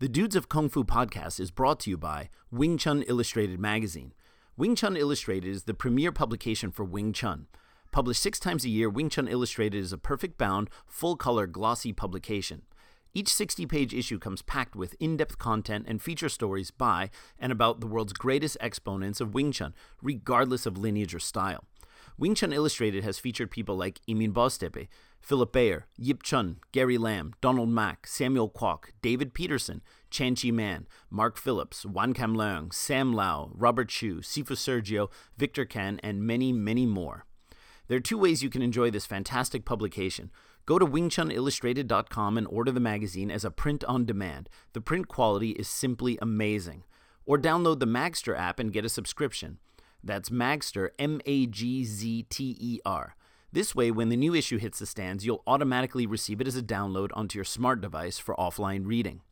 The Dudes of Kung Fu podcast is brought to you by Wing Chun Illustrated magazine. Wing Chun Illustrated is the premier publication for Wing Chun. Published six times a year, Wing Chun Illustrated is a perfect bound, full color, glossy publication. Each 60 page issue comes packed with in depth content and feature stories by and about the world's greatest exponents of Wing Chun, regardless of lineage or style. Wing Chun Illustrated has featured people like Emin Boztepe, Philip Bayer, Yip Chun, Gary Lam, Donald Mack, Samuel Kwok, David Peterson, Chan Chi Man, Mark Phillips, Wan Kam Leung, Sam Lau, Robert Chu, Sifu Sergio, Victor Kan, and many, many more. There are two ways you can enjoy this fantastic publication. Go to wingchunillustrated.com and order the magazine as a print on demand. The print quality is simply amazing. Or download the Magzter app and get a subscription. That's Magzter, M A G Z T E R. This way, when the new issue hits the stands, you'll automatically receive it as a download onto your smart device for offline reading.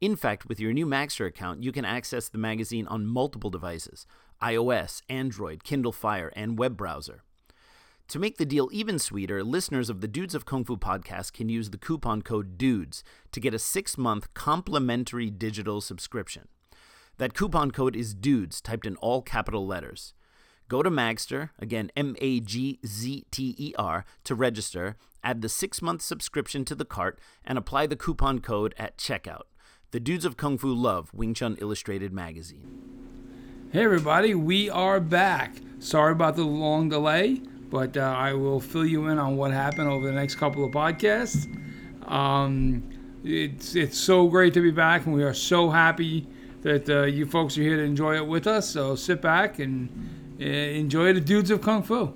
In fact, with your new Magzter account, you can access the magazine on multiple devices iOS, Android, Kindle Fire, and web browser. To make the deal even sweeter, listeners of the Dudes of Kung Fu podcast can use the coupon code DUDES to get a six month complimentary digital subscription. That coupon code is DUDES, typed in all capital letters. Go to Magzter, again, M A G Z T E R, to register, add the six month subscription to the cart, and apply the coupon code at checkout. The Dudes of Kung Fu love Wing Chun Illustrated magazine. Hey, everybody, we are back. Sorry about the long delay, but uh, I will fill you in on what happened over the next couple of podcasts. Um, it's, it's so great to be back, and we are so happy that uh, you folks are here to enjoy it with us. So sit back and enjoy the dudes of Kung Fu.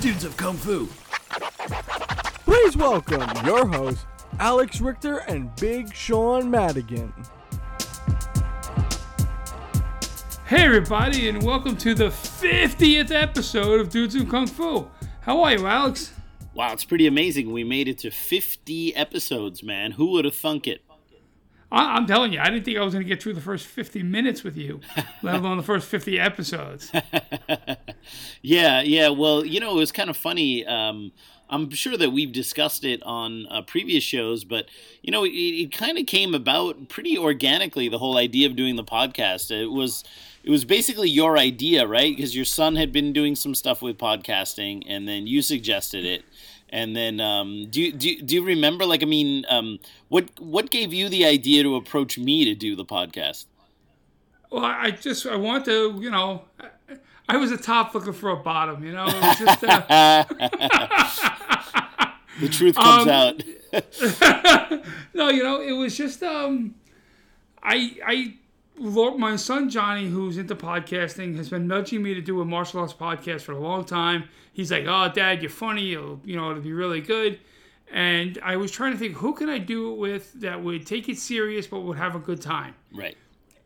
Dudes of Kung Fu. Please welcome your hosts, Alex Richter and Big Sean Madigan. Hey, everybody, and welcome to the 50th episode of Dudes of Kung Fu. How are you, Alex? Wow, it's pretty amazing. We made it to 50 episodes, man. Who would have thunk it? I, am telling you, I didn't think I was going to get through the first 50 minutes with you, let alone the first 50 episodes. yeah, yeah. Well, you know, it was kind of funny. Um, I'm sure that we've discussed it on uh, previous shows, but you know, it, it kind of came about pretty organically. The whole idea of doing the podcast. It was it was basically your idea, right? Because your son had been doing some stuff with podcasting, and then you suggested it. And then, um, do you, do do you remember? Like, I mean, um, what what gave you the idea to approach me to do the podcast? Well, I just I want to, you know, I was a top looking for a bottom, you know. Just, uh... the truth comes um, out. no, you know, it was just um, I I Lord, my son Johnny, who's into podcasting, has been nudging me to do a martial arts podcast for a long time. He's like, "Oh, Dad, you're funny. You'll, you know, it'll be really good." And I was trying to think, who can I do it with that would take it serious but would have a good time? Right.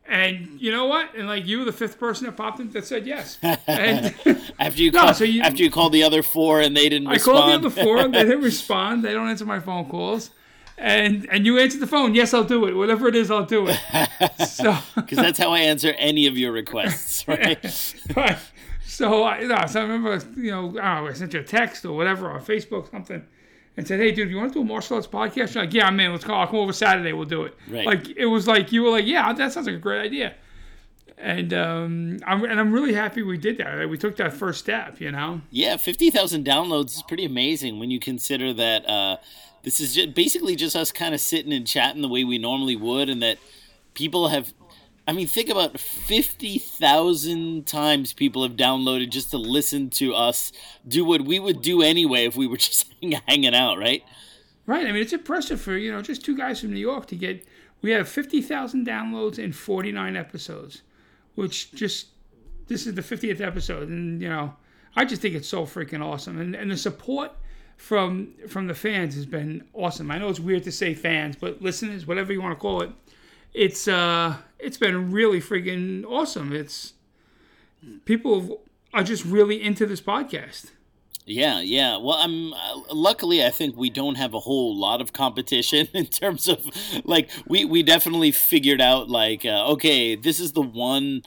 And you know what? And like you, the fifth person that popped in that said yes. And after you, no, call, so you, after you called the other four and they didn't. Respond. I respond. called the other four and they didn't respond. They don't answer my phone calls and and you answered the phone. Yes, I'll do it. Whatever it is, I'll do it. So because that's how I answer any of your requests, right? right. So I, know, so I remember, you know, oh, I sent you a text or whatever on Facebook, something, and said, "Hey, dude, you want to do a martial arts podcast?" You're like, "Yeah, man, let's go. I'll come over Saturday. We'll do it." Right. Like it was like you were like, "Yeah, that sounds like a great idea." and um, I'm and I'm really happy we did that. We took that first step, you know. Yeah, fifty thousand downloads is pretty amazing when you consider that uh, this is just basically just us kind of sitting and chatting the way we normally would, and that people have. I mean, think about fifty thousand times people have downloaded just to listen to us do what we would do anyway if we were just hanging out, right? Right. I mean, it's impressive for you know just two guys from New York to get. We have fifty thousand downloads in forty nine episodes which just this is the 50th episode, and you know, I just think it's so freaking awesome, and and the support from from the fans has been awesome. I know it's weird to say fans, but listeners, whatever you want to call it, it's uh it's been really freaking awesome. It's people are just really into this podcast. Yeah, yeah. Well, I'm uh, luckily I think we don't have a whole lot of competition in terms of like we we definitely figured out like uh, okay, this is the one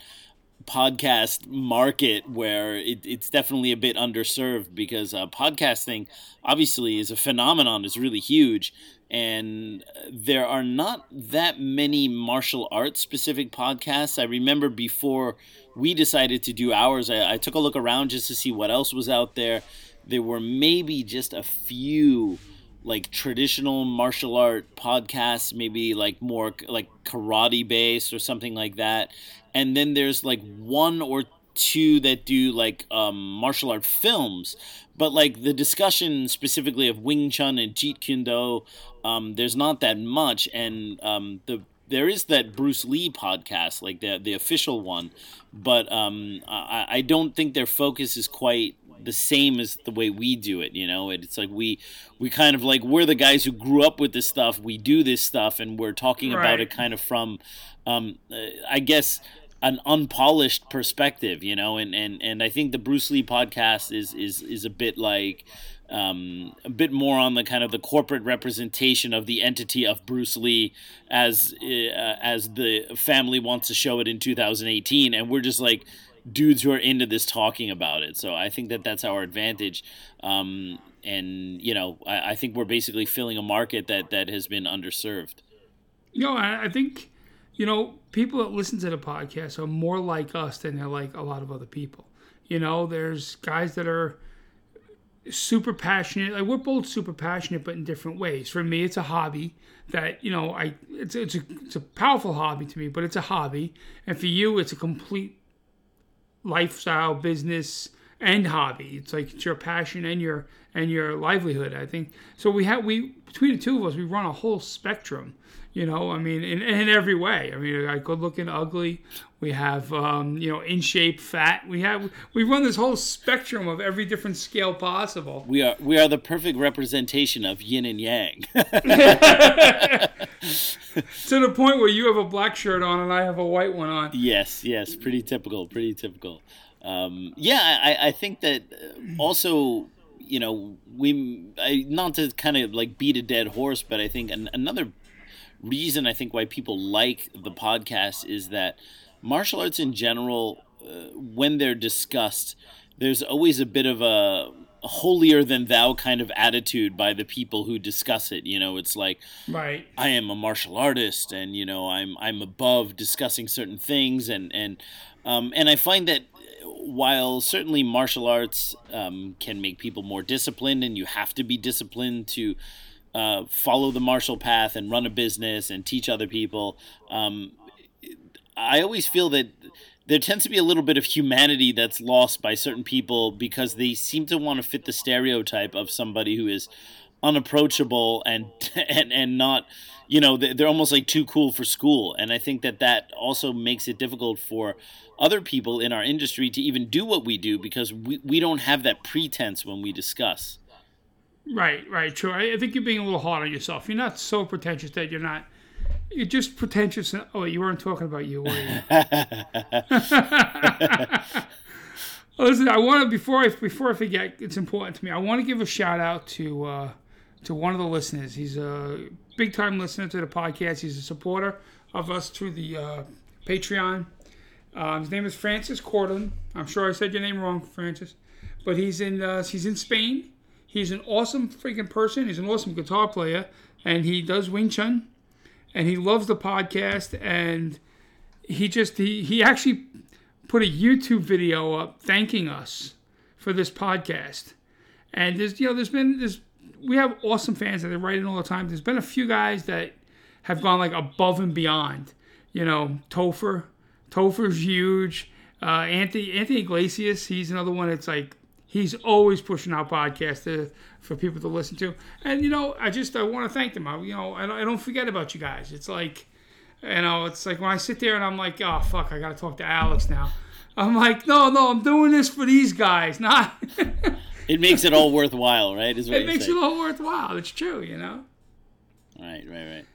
podcast market where it, it's definitely a bit underserved because uh, podcasting obviously is a phenomenon is really huge and there are not that many martial arts specific podcasts i remember before we decided to do ours I, I took a look around just to see what else was out there there were maybe just a few like traditional martial art podcasts, maybe like more like karate based or something like that. And then there's like one or two that do like um, martial art films, but like the discussion specifically of Wing Chun and Jeet Kune Do, um, there's not that much. And um, the there is that Bruce Lee podcast, like the the official one, but um, I, I don't think their focus is quite the same as the way we do it you know it's like we we kind of like we're the guys who grew up with this stuff we do this stuff and we're talking right. about it kind of from um, uh, i guess an unpolished perspective you know and and and i think the bruce lee podcast is is is a bit like um, a bit more on the kind of the corporate representation of the entity of Bruce Lee as uh, as the family wants to show it in 2018, and we're just like dudes who are into this talking about it. So I think that that's our advantage. Um, and you know, I, I, think we're basically filling a market that that has been underserved. You know, I, I think you know people that listen to the podcast are more like us than they're like a lot of other people. You know, there's guys that are super passionate. Like we're both super passionate, but in different ways. For me, it's a hobby that you know I it's it's a it's a powerful hobby to me, but it's a hobby. And for you, it's a complete lifestyle, business, and hobby. It's like it's your passion and your and your livelihood. I think so. We have we between the two of us, we run a whole spectrum. You know, I mean, in, in every way. I mean, like good looking, ugly. We have, um, you know, in shape, fat. We have, we run this whole spectrum of every different scale possible. We are, we are the perfect representation of yin and yang. to the point where you have a black shirt on and I have a white one on. Yes, yes, pretty typical, pretty typical. Um, yeah, I, I think that also you know we I, not to kind of like beat a dead horse but i think an, another reason I think why people like the podcast is that martial arts in general, uh, when they're discussed, there's always a bit of a holier than thou kind of attitude by the people who discuss it you know? It's like right. I am a martial artist and you know i'm i'm above discussing certain things and and um, and i find that while certainly martial arts um, can make people more disciplined and you have to be disciplined to uh, follow the martial path and run a business and teach other people. Um, I always feel that there tends to be a little bit of humanity that's lost by certain people because they seem to want to fit the stereotype of somebody who is unapproachable and and and not you know they're almost like too cool for school and i think that that also makes it difficult for other people in our industry to even do what we do because we, we don't have that pretense when we discuss Right, right, true. I, think you're being a little hard on yourself. You're not so pretentious that you're not. You're just pretentious. Oh, you weren't talking about you, were you? Listen, I want to before I before I forget. It's important to me. I want to give a shout out to uh, to one of the listeners. He's a big time listener to the podcast. He's a supporter of us through the uh, Patreon. Um, his name is Francis Cortland. I'm sure I said your name wrong, Francis, but he's in uh, he's in Spain He's an awesome freaking person. He's an awesome guitar player, and he does Wing Chun, and he loves the podcast. And he just he he actually put a YouTube video up thanking us for this podcast. And there's you know there's been there's we have awesome fans that are writing all the time. There's been a few guys that have gone like above and beyond. You know, Topher, Topher's huge. Uh, Anthony Anthony Iglesias, he's another one that's like he's always pushing out podcasts to, for people to listen to. And you know, I just I want to thank them. I, you know, I don't, I don't forget about you guys. It's like, you know, it's like when I sit there and I'm like, oh fuck, I got to talk to Alex now. I'm like, no, no, I'm doing this for these guys, not. it makes it all worthwhile, right? Is what it makes saying. it all worthwhile. It's true, you know. Right, right, right.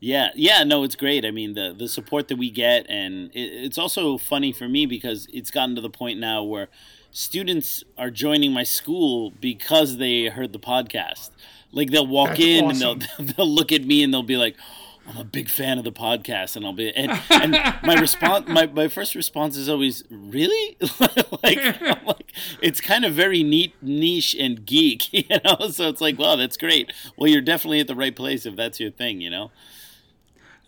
Yeah, yeah, no, it's great. I mean, the the support that we get, and it, it's also funny for me because it's gotten to the point now where students are joining my school because they heard the podcast. Like they'll walk That's in awesome. and they'll they'll look at me and they'll be like, I'm a big fan of the podcast, and I'll be and, and my response, my, my first response is always, really, like, like it's kind of very neat, niche, and geek, you know. So it's like, wow, that's great. Well, you're definitely at the right place if that's your thing, you know.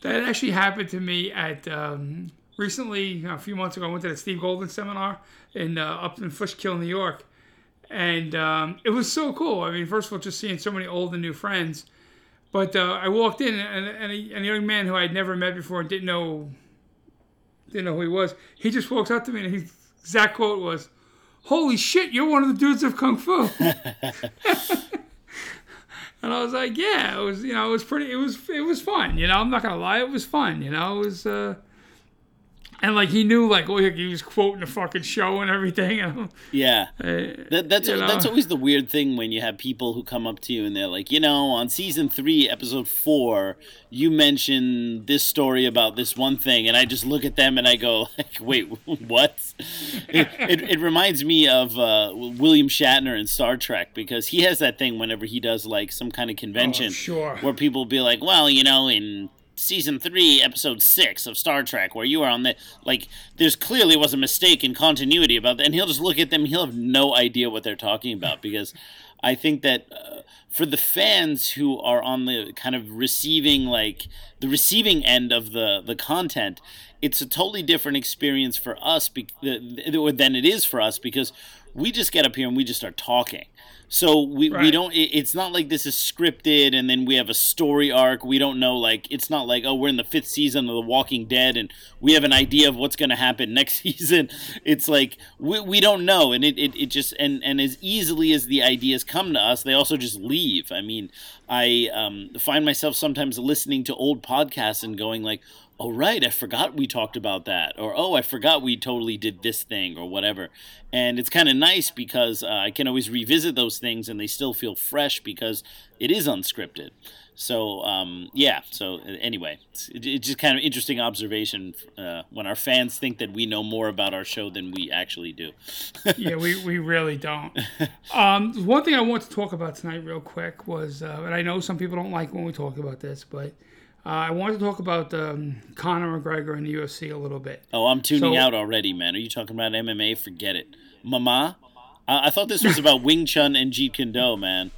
That actually happened to me at um, recently a few months ago. I went to the Steve Golden seminar in uh, up in Fishkill, New York, and um, it was so cool. I mean, first of all, just seeing so many old and new friends but uh, I walked in, and, and, a, and a young man who I'd never met before and didn't know didn't know who he was. He just walks up to me, and his exact quote was, "Holy shit, you're one of the dudes of kung fu." and I was like, "Yeah, it was. You know, it was pretty. It was. It was fun. You know, I'm not gonna lie, it was fun. You know, it was." Uh, and like he knew like oh he was quoting the fucking show and everything. yeah, that, that's know? that's always the weird thing when you have people who come up to you and they're like, you know, on season three, episode four, you mentioned this story about this one thing, and I just look at them and I go, like, wait, what? it, it, it reminds me of uh, William Shatner in Star Trek because he has that thing whenever he does like some kind of convention, oh, sure. where people be like, well, you know, in season three, episode six of Star Trek, where you are on the like. There's clearly was a mistake in continuity about that, and he'll just look at them. He'll have no idea what they're talking about because I think that uh, for the fans who are on the kind of receiving like the receiving end of the the content, it's a totally different experience for us be- than it is for us because we just get up here and we just start talking so we, right. we don't. It, it's not like this is scripted and then we have a story arc. We don't know. Like it's not like oh we're in the fifth season of The Walking Dead and we have an idea of what's going to happen next season. It's like we, we don't know, and it, it, it just and and as easily as the ideas come to us, they also just leave. I mean, I um, find myself sometimes listening to old podcasts and going like, oh right i forgot we talked about that or oh i forgot we totally did this thing or whatever. And it's kind of nice because uh, i can always revisit those things and they still feel fresh because it is unscripted. So um, yeah so anyway it's, it's, just kind of interesting observation uh, when our fans think that we know more about our show than we actually do. Yeah we, we really don't. Um, one thing i want to talk about tonight real quick was uh, and i know some people don't like when we talk about this but uh, I want to talk about um, Conor McGregor and the UFC a little bit. Oh, I'm tuning so, out already, man. Are you talking about MMA? Forget it. Mama? I, I thought this was about Wing Chun and Jeet Kune Do, man.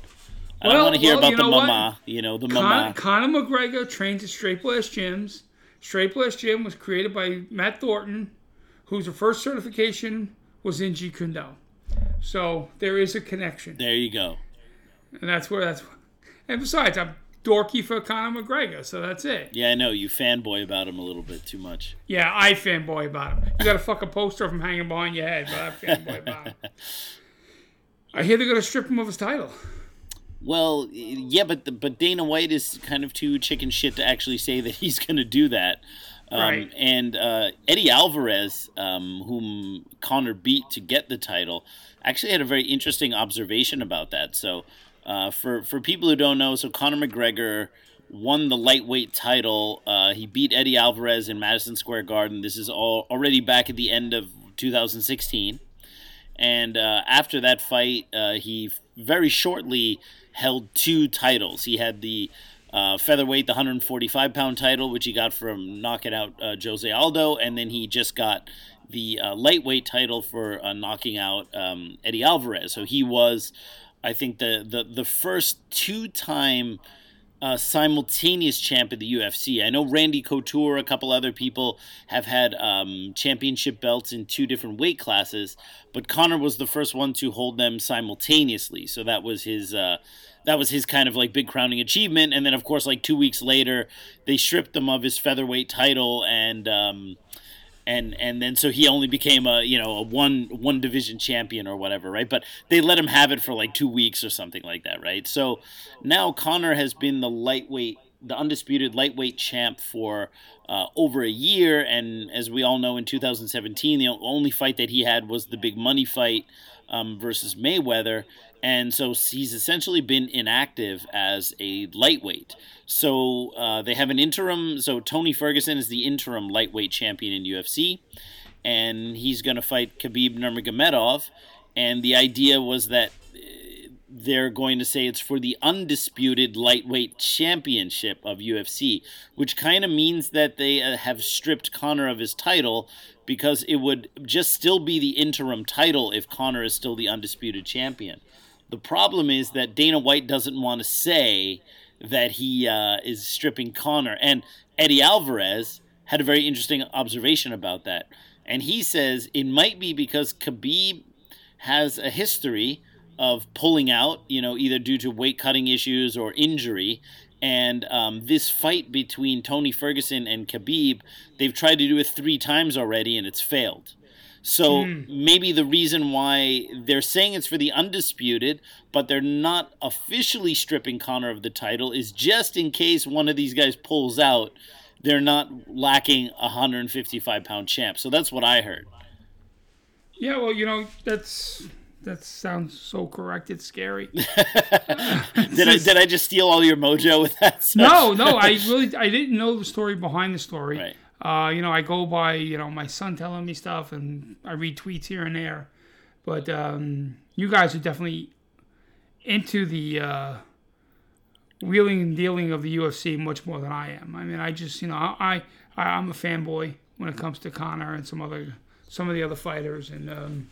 I well, don't want to hear well, about the mama. What? You know, the Con- mama. Conor McGregor trains at Straight Blast Gyms. Straight Blast Gym was created by Matt Thornton, whose first certification was in Jeet Kune Do. So there is a connection. There you go. And that's where that's. And besides, I'm dorky for Conor McGregor, so that's it. Yeah, I know you fanboy about him a little bit too much. Yeah, I fanboy about him. You got a fucking poster of him hanging behind your head, but I fanboy about him. I hear they're gonna strip him of his title. Well, yeah, but the, but Dana White is kind of too chicken shit to actually say that he's gonna do that. Um, right. And uh, Eddie Alvarez, um, whom Conor beat to get the title, actually had a very interesting observation about that. So uh, for for people who don't know, so Conor McGregor won the lightweight title. Uh, he beat Eddie Alvarez in Madison Square Garden. This is all already back at the end of 2016. And uh, after that fight, uh, he very shortly held two titles. He had the uh, featherweight, the 145 pound title, which he got from knocking out Jose Aldo, and then he just got the lightweight title for knocking out um, Eddie Alvarez. So he was I think the the the first two time uh, simultaneous champ of the UFC. I know Randy Couture, a couple other people have had um, championship belts in two different weight classes, but Conor was the first one to hold them simultaneously. So that was his. Uh, that was his kind of like big crowning achievement, and then of course, like two weeks later, they stripped him of his featherweight title, and um, and and then so he only became a you know a one one division champion or whatever right? But they let him have it for like two weeks or something like that right? So now conor has been the lightweight the undisputed lightweight champ for uh, over a year. And as we all know in 2017 the only fight that he had was the big money fight um, versus mayweather and so he's essentially been inactive as a lightweight. So uh, they have an interim. So Tony Ferguson is the interim lightweight champion in UFC, and he's going to fight Khabib Nurmagomedov. And the idea was that uh, they're going to say it's for the undisputed lightweight championship of UFC, which kind of means that they uh, have stripped Conor of his title because it would just still be the interim title if Conor is still the undisputed champion. The problem is that Dana White doesn't want to say that he uh, is stripping Conor. And Eddie Alvarez had a very interesting observation about that. And he says it might be because Khabib has a history of pulling out, you know, either due to weight cutting issues or injury. And um, this fight between Tony Ferguson and Khabib, they've tried to do it three times already and it's failed. So mm. maybe the reason why they're saying it's for the undisputed, but they're not officially stripping Conor of the title is just in case one of these guys pulls out, they're not lacking a 155 pound champ. So that's what I heard. Yeah, well, you know, that's that sounds so correct. It's scary. did I did I just steal all your mojo with that? Stuff? No, no. I really I didn't know the story behind the story. Right. Uh, you know, I go by you know my son telling me stuff, and I read tweets here and there. But um, you guys are definitely into the uh, wheeling and dealing of the UFC much more than I am. I mean, I just you know I, I I'm a fanboy when it comes to Conor and some other some of the other fighters, and um,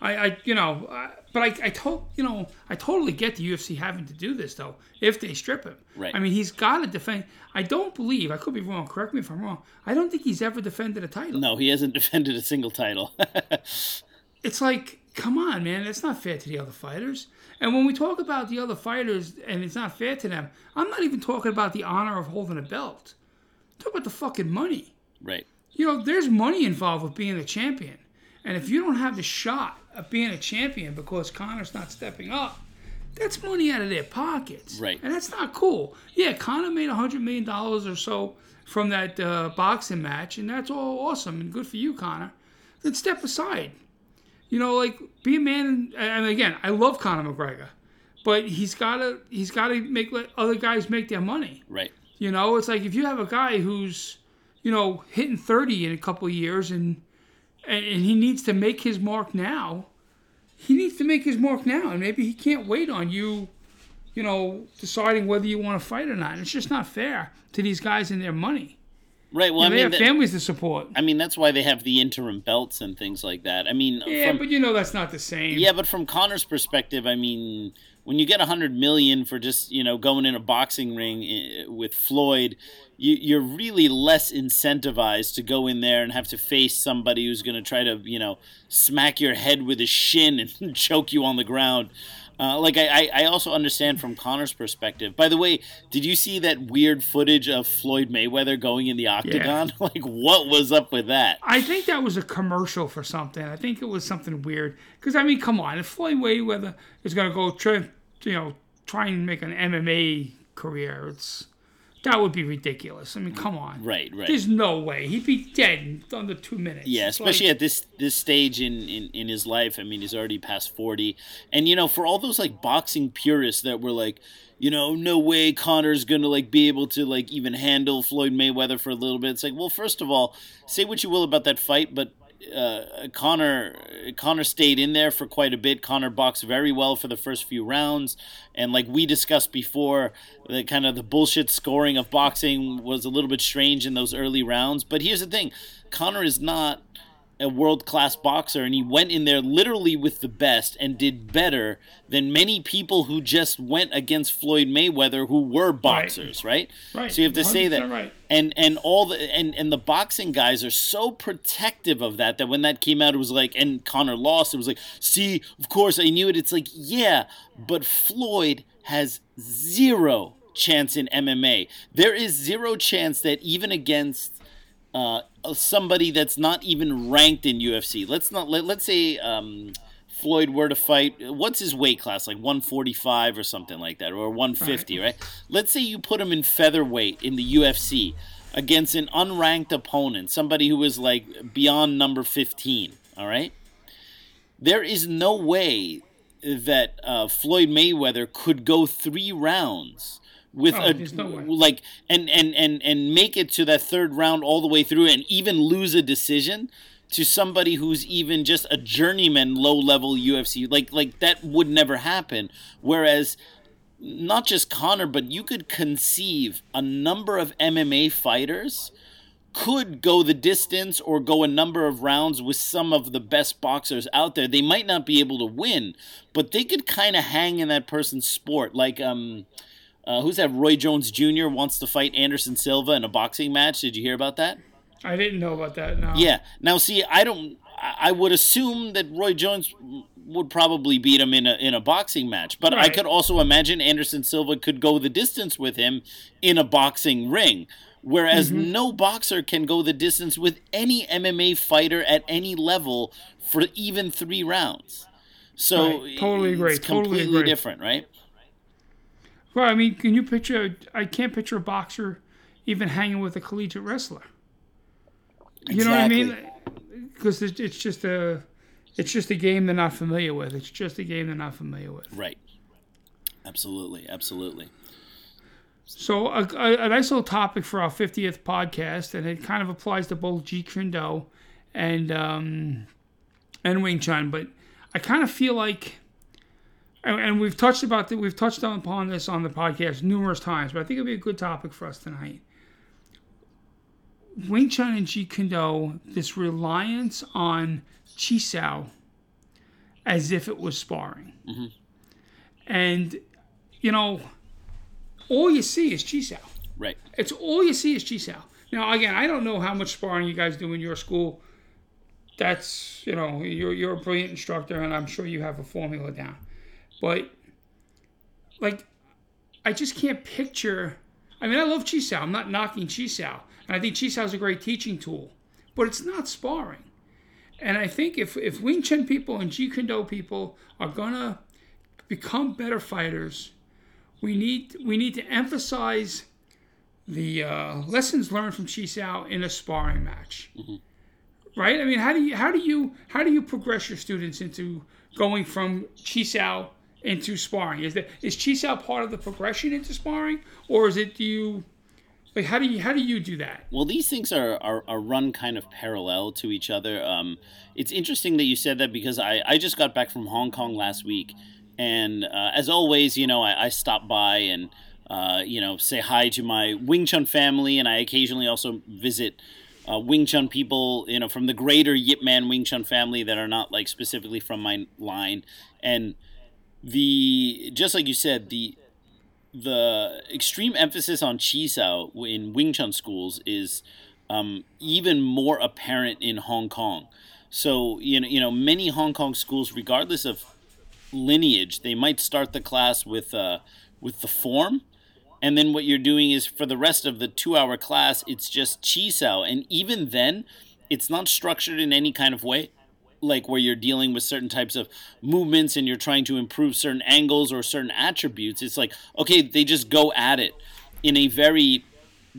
I, I you know, I, but I, I told you know, I totally get the UFC having to do this though if they strip him. Right. I mean, he's got to defend. I don't believe. I could be wrong. Correct me if I'm wrong. I don't think he's ever defended a title. No, he hasn't defended a single title. it's like, come on, man. That's not fair to the other fighters. And when we talk about the other fighters and it's not fair to them, I'm not even talking about the honor of holding a belt. Talk about the fucking money. Right. You know, there's money involved with being a champion. And if you don't have the shot of being a champion because Conor's not stepping up, that's money out of their pockets. Right. And that's not cool. Yeah, Conor made $100 million or so from that uh, boxing match, and that's all awesome and good for you, Conor. Then step aside. You know, like be a man. And again, I love Conor McGregor, but he's gotta he's gotta make let other guys make their money. Right. You know, it's like if you have a guy who's you know hitting thirty in a couple of years and and, and he needs to make his mark now. He needs to make his mark now, and maybe he can't wait on you, you know, deciding whether you want to fight or not. It's just not fair to these guys and their money. Right. Well, I mean, they have that, families to support. I mean, that's why they have the interim belts and things like that. I mean, yeah, from, but you know that's not the same. Yeah, but from Conor's perspective, I mean, when you get a hundred million for just you know going in a boxing ring eh, with Floyd, you, are really less incentivized to go in there and have to face somebody who's going to try to you know smack your head with a shin and choke you on the ground. Uh, like I, I also understand from Conor's perspective. By the way, did you see that weird footage of Floyd Mayweather going in the octagon? Yeah. like, what was up with that? I think that was a commercial for something. I think it was something weird. Because I mean, come on, if Floyd Mayweather is going to go try, you know, try and make an MMA career, it's that would be ridiculous. I mean, come on. Right, right. There's no way he'd be dead in under two minutes. Yeah, especially like, at this this stage in, in in his life. I mean, he's already past forty, and you know, for all those like boxing purists that were like, you know, no way Conor's gonna like be able to like even handle Floyd Mayweather for a little bit. It's like, well, first of all, say what you will about that fight, but uh, Connor Conor stayed in there for quite a bit. Conor boxed very well for the first few rounds, and like we discussed before, the kind of the bullshit scoring of boxing was a little bit strange in those early rounds. But here's the thing: Conor is not a world class boxer, and he went in there literally with the best and did better than many people who just went against Floyd Mayweather who were boxers, right? Right. right. So you have to say that. Right. And and all the and and the boxing guys are so protective of that that when that came out, it was like, and Conor lost. It was like, see, of course I knew it. It's like, yeah, but Floyd has zero chance in MMA. There is zero chance that even against uh, somebody that's not even ranked in UFC. Let's not let, let's say um, Floyd were to fight. What's his weight class? Like 145 or something like that, or 150, right? right? Let's say you put him in featherweight in the UFC against an unranked opponent, somebody who is like beyond number 15. All right. There is no way that uh, Floyd Mayweather could go three rounds with oh, a no like and and and and make it to that third round all the way through and even lose a decision to somebody who's even just a journeyman low level UFC. Like like that would never happen. Whereas not just Conor, but you could conceive a number of MMA fighters could go the distance or go a number of rounds with some of the best boxers out there. They might not be able to win, but they could kind of hang in that person's sport. Like um uh, who's that? Roy Jones Jr. wants to fight Anderson Silva in a boxing match. Did you hear about that? I didn't know about that. No. Yeah. Now, see, I don't. I would assume that Roy Jones would probably beat him in a in a boxing match, but right. I could also imagine Anderson Silva could go the distance with him in a boxing ring. Whereas mm-hmm. no boxer can go the distance with any MMA fighter at any level for even three rounds. So right. totally agree. It's completely totally agree. different, right? Well, I mean, can you picture? I can't picture a boxer even hanging with a collegiate wrestler. You know what I mean? Because it's just a, it's just a game they're not familiar with. It's just a game they're not familiar with. Right. Absolutely. Absolutely. So a, a, a nice little topic for our 50th podcast, and it kind of applies to both Jeet Kune Do and um, and Wing Chun, but I kind of feel like, and, and we've touched about that, we've touched upon this on the podcast numerous times, but I think it'd be a good topic for us tonight. Wing Chun and Jeet Kune Do, this reliance on Chi Sao as if it was sparring. Mm-hmm. And, you know, all you see is Chi Sao. Right. It's all you see is Chi Sao. Now, again, I don't know how much sparring you guys do in your school. That's, you know, you're, you're a brilliant instructor, and I'm sure you have a formula down. But, like, I just can't picture. I mean, I love Chi Sao. I'm not knocking Chi Sao. And I think Chi Sao is a great teaching tool, but it's not sparring. And I think if, if Wing Chun people and Jeet Kune Do people are going to become better fighters, we need, we need to emphasize the uh, lessons learned from Chi Sao in a sparring match. Mm-hmm. Right? I mean, how do you how do you how do you progress your students into going from Chi Sao into sparring? Is that is Chi Sao part of the progression into sparring, or is it do you like how do you how do you do that? Well, these things are are, are run kind of parallel to each other. Um, it's interesting that you said that because I I just got back from Hong Kong last week, and uh, as always, you know, I, I stop by and uh, you know say hi to my Wing Chun family, and I occasionally also visit. Uh, Wing Chun people, you know, from the greater Yip Man Wing Chun family that are not like specifically from my line, and the just like you said, the the extreme emphasis on chi sao in Wing Chun schools is um, even more apparent in Hong Kong. So you know, you know, many Hong Kong schools, regardless of lineage, they might start the class with uh, with the form, and then what you're doing is for the rest of the two-hour class, it's just chi sao, and even then, it's not structured in any kind of way like where you're dealing with certain types of movements and you're trying to improve certain angles or certain attributes it's like okay they just go at it in a very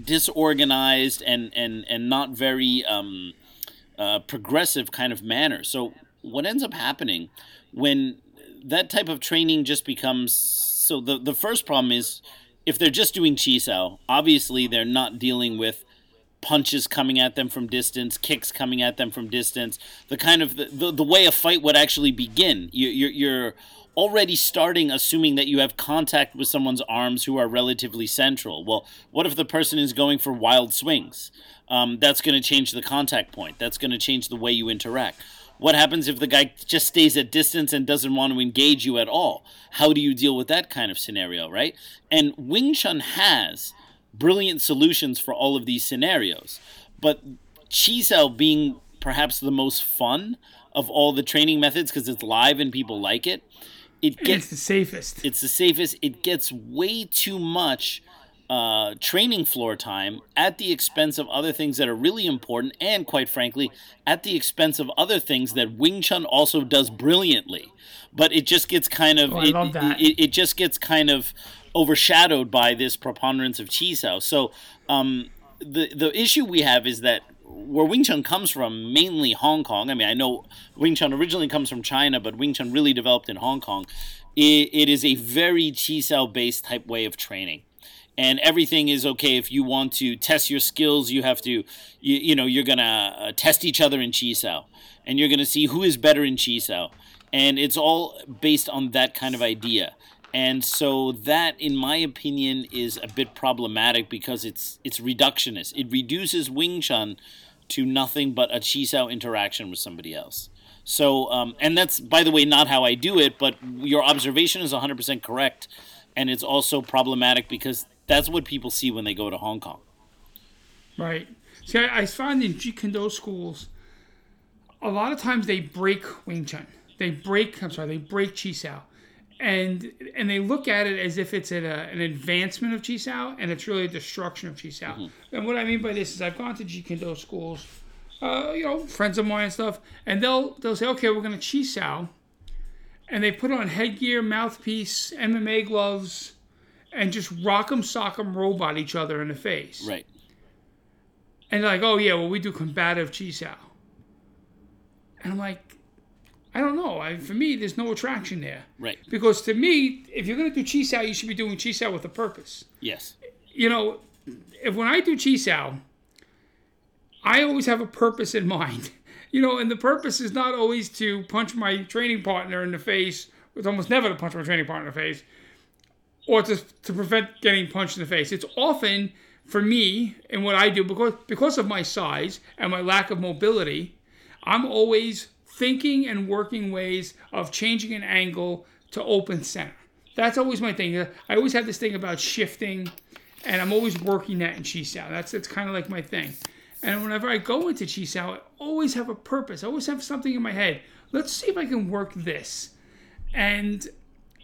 disorganized and and and not very um, uh, progressive kind of manner. So what ends up happening when that type of training just becomes so the the first problem is if they're just doing chi obviously they're not dealing with punches coming at them from distance, kicks coming at them from distance, the kind of the, the, the way a fight would actually begin. You, you're, you're already starting assuming that you have contact with someone's arms who are relatively central. Well, what if the person is going for wild swings? Um, that's going to change the contact point. That's going to change the way you interact. What happens if the guy just stays at distance and doesn't want to engage you at all? How do you deal with that kind of scenario, right? And Wing Chun has brilliant solutions for all of these scenarios. But Chi Sao being perhaps the most fun of all the training methods because it's live and people like it. It gets it's the safest. It's the safest. It gets way too much uh, training floor time at the expense of other things that are really important, and quite frankly, at the expense of other things that Wing Chun also does brilliantly. But it just gets kind of oh, it, it, it, just gets kind of overshadowed by this preponderance of Chi Sao. So um, the the issue we have is that where Wing Chun comes from, mainly Hong Kong. I mean, I know Wing Chun originally comes from China, but Wing Chun really developed in Hong Kong. it, it is a very Chi Sao based type way of training. and everything is okay if you want to test your skills you have to you, you know you're gonna uh, test each other in chi sao and you're gonna see who is better in chi sao and it's all based on that kind of idea and so that in my opinion is a bit problematic because it's it's reductionist it reduces wing chun to nothing but a chi sao interaction with somebody else so um, and that's by the way not how i do it but your observation is 100% correct and it's also problematic because that's what people see when they go to hong kong Right. See, I, I find in Jeet Kune Do schools, a lot of times they break Wing Chun. They break. I'm sorry. They break Chi Sao, and and they look at it as if it's at a, an advancement of Chi Sao, and it's really a destruction of Chi Sao. And what I mean by this is, I've gone to Do schools, uh, you know, friends of mine and stuff, and they'll they'll say, okay, we're gonna Chi Sao, and they put on headgear, mouthpiece, MMA gloves, and just rock 'em, sock 'em, robot each other in the face. right And they're like, oh yeah, well we do combative chi sao. And I'm like, I don't know. I, for me, there's no attraction there right because to me, if you're gonna do chi sao, you should be doing chi sao with a purpose. yes You know, if when I do chi sao, I always have a purpose in mind. You know, and the purpose is not always to punch my training partner in the face. It's almost never to punch my training partner in the face, or to to prevent getting punched in the face. It's often for me and what I do because because of my size and my lack of mobility, I'm always thinking and working ways of changing an angle to open center. That's always my thing. I always have this thing about shifting, and I'm always working that in Chi Sao. That's that's kind of like my thing. And whenever I go into Chi Sao, I always have a purpose. I always have something in my head. Let's see if I can work this. And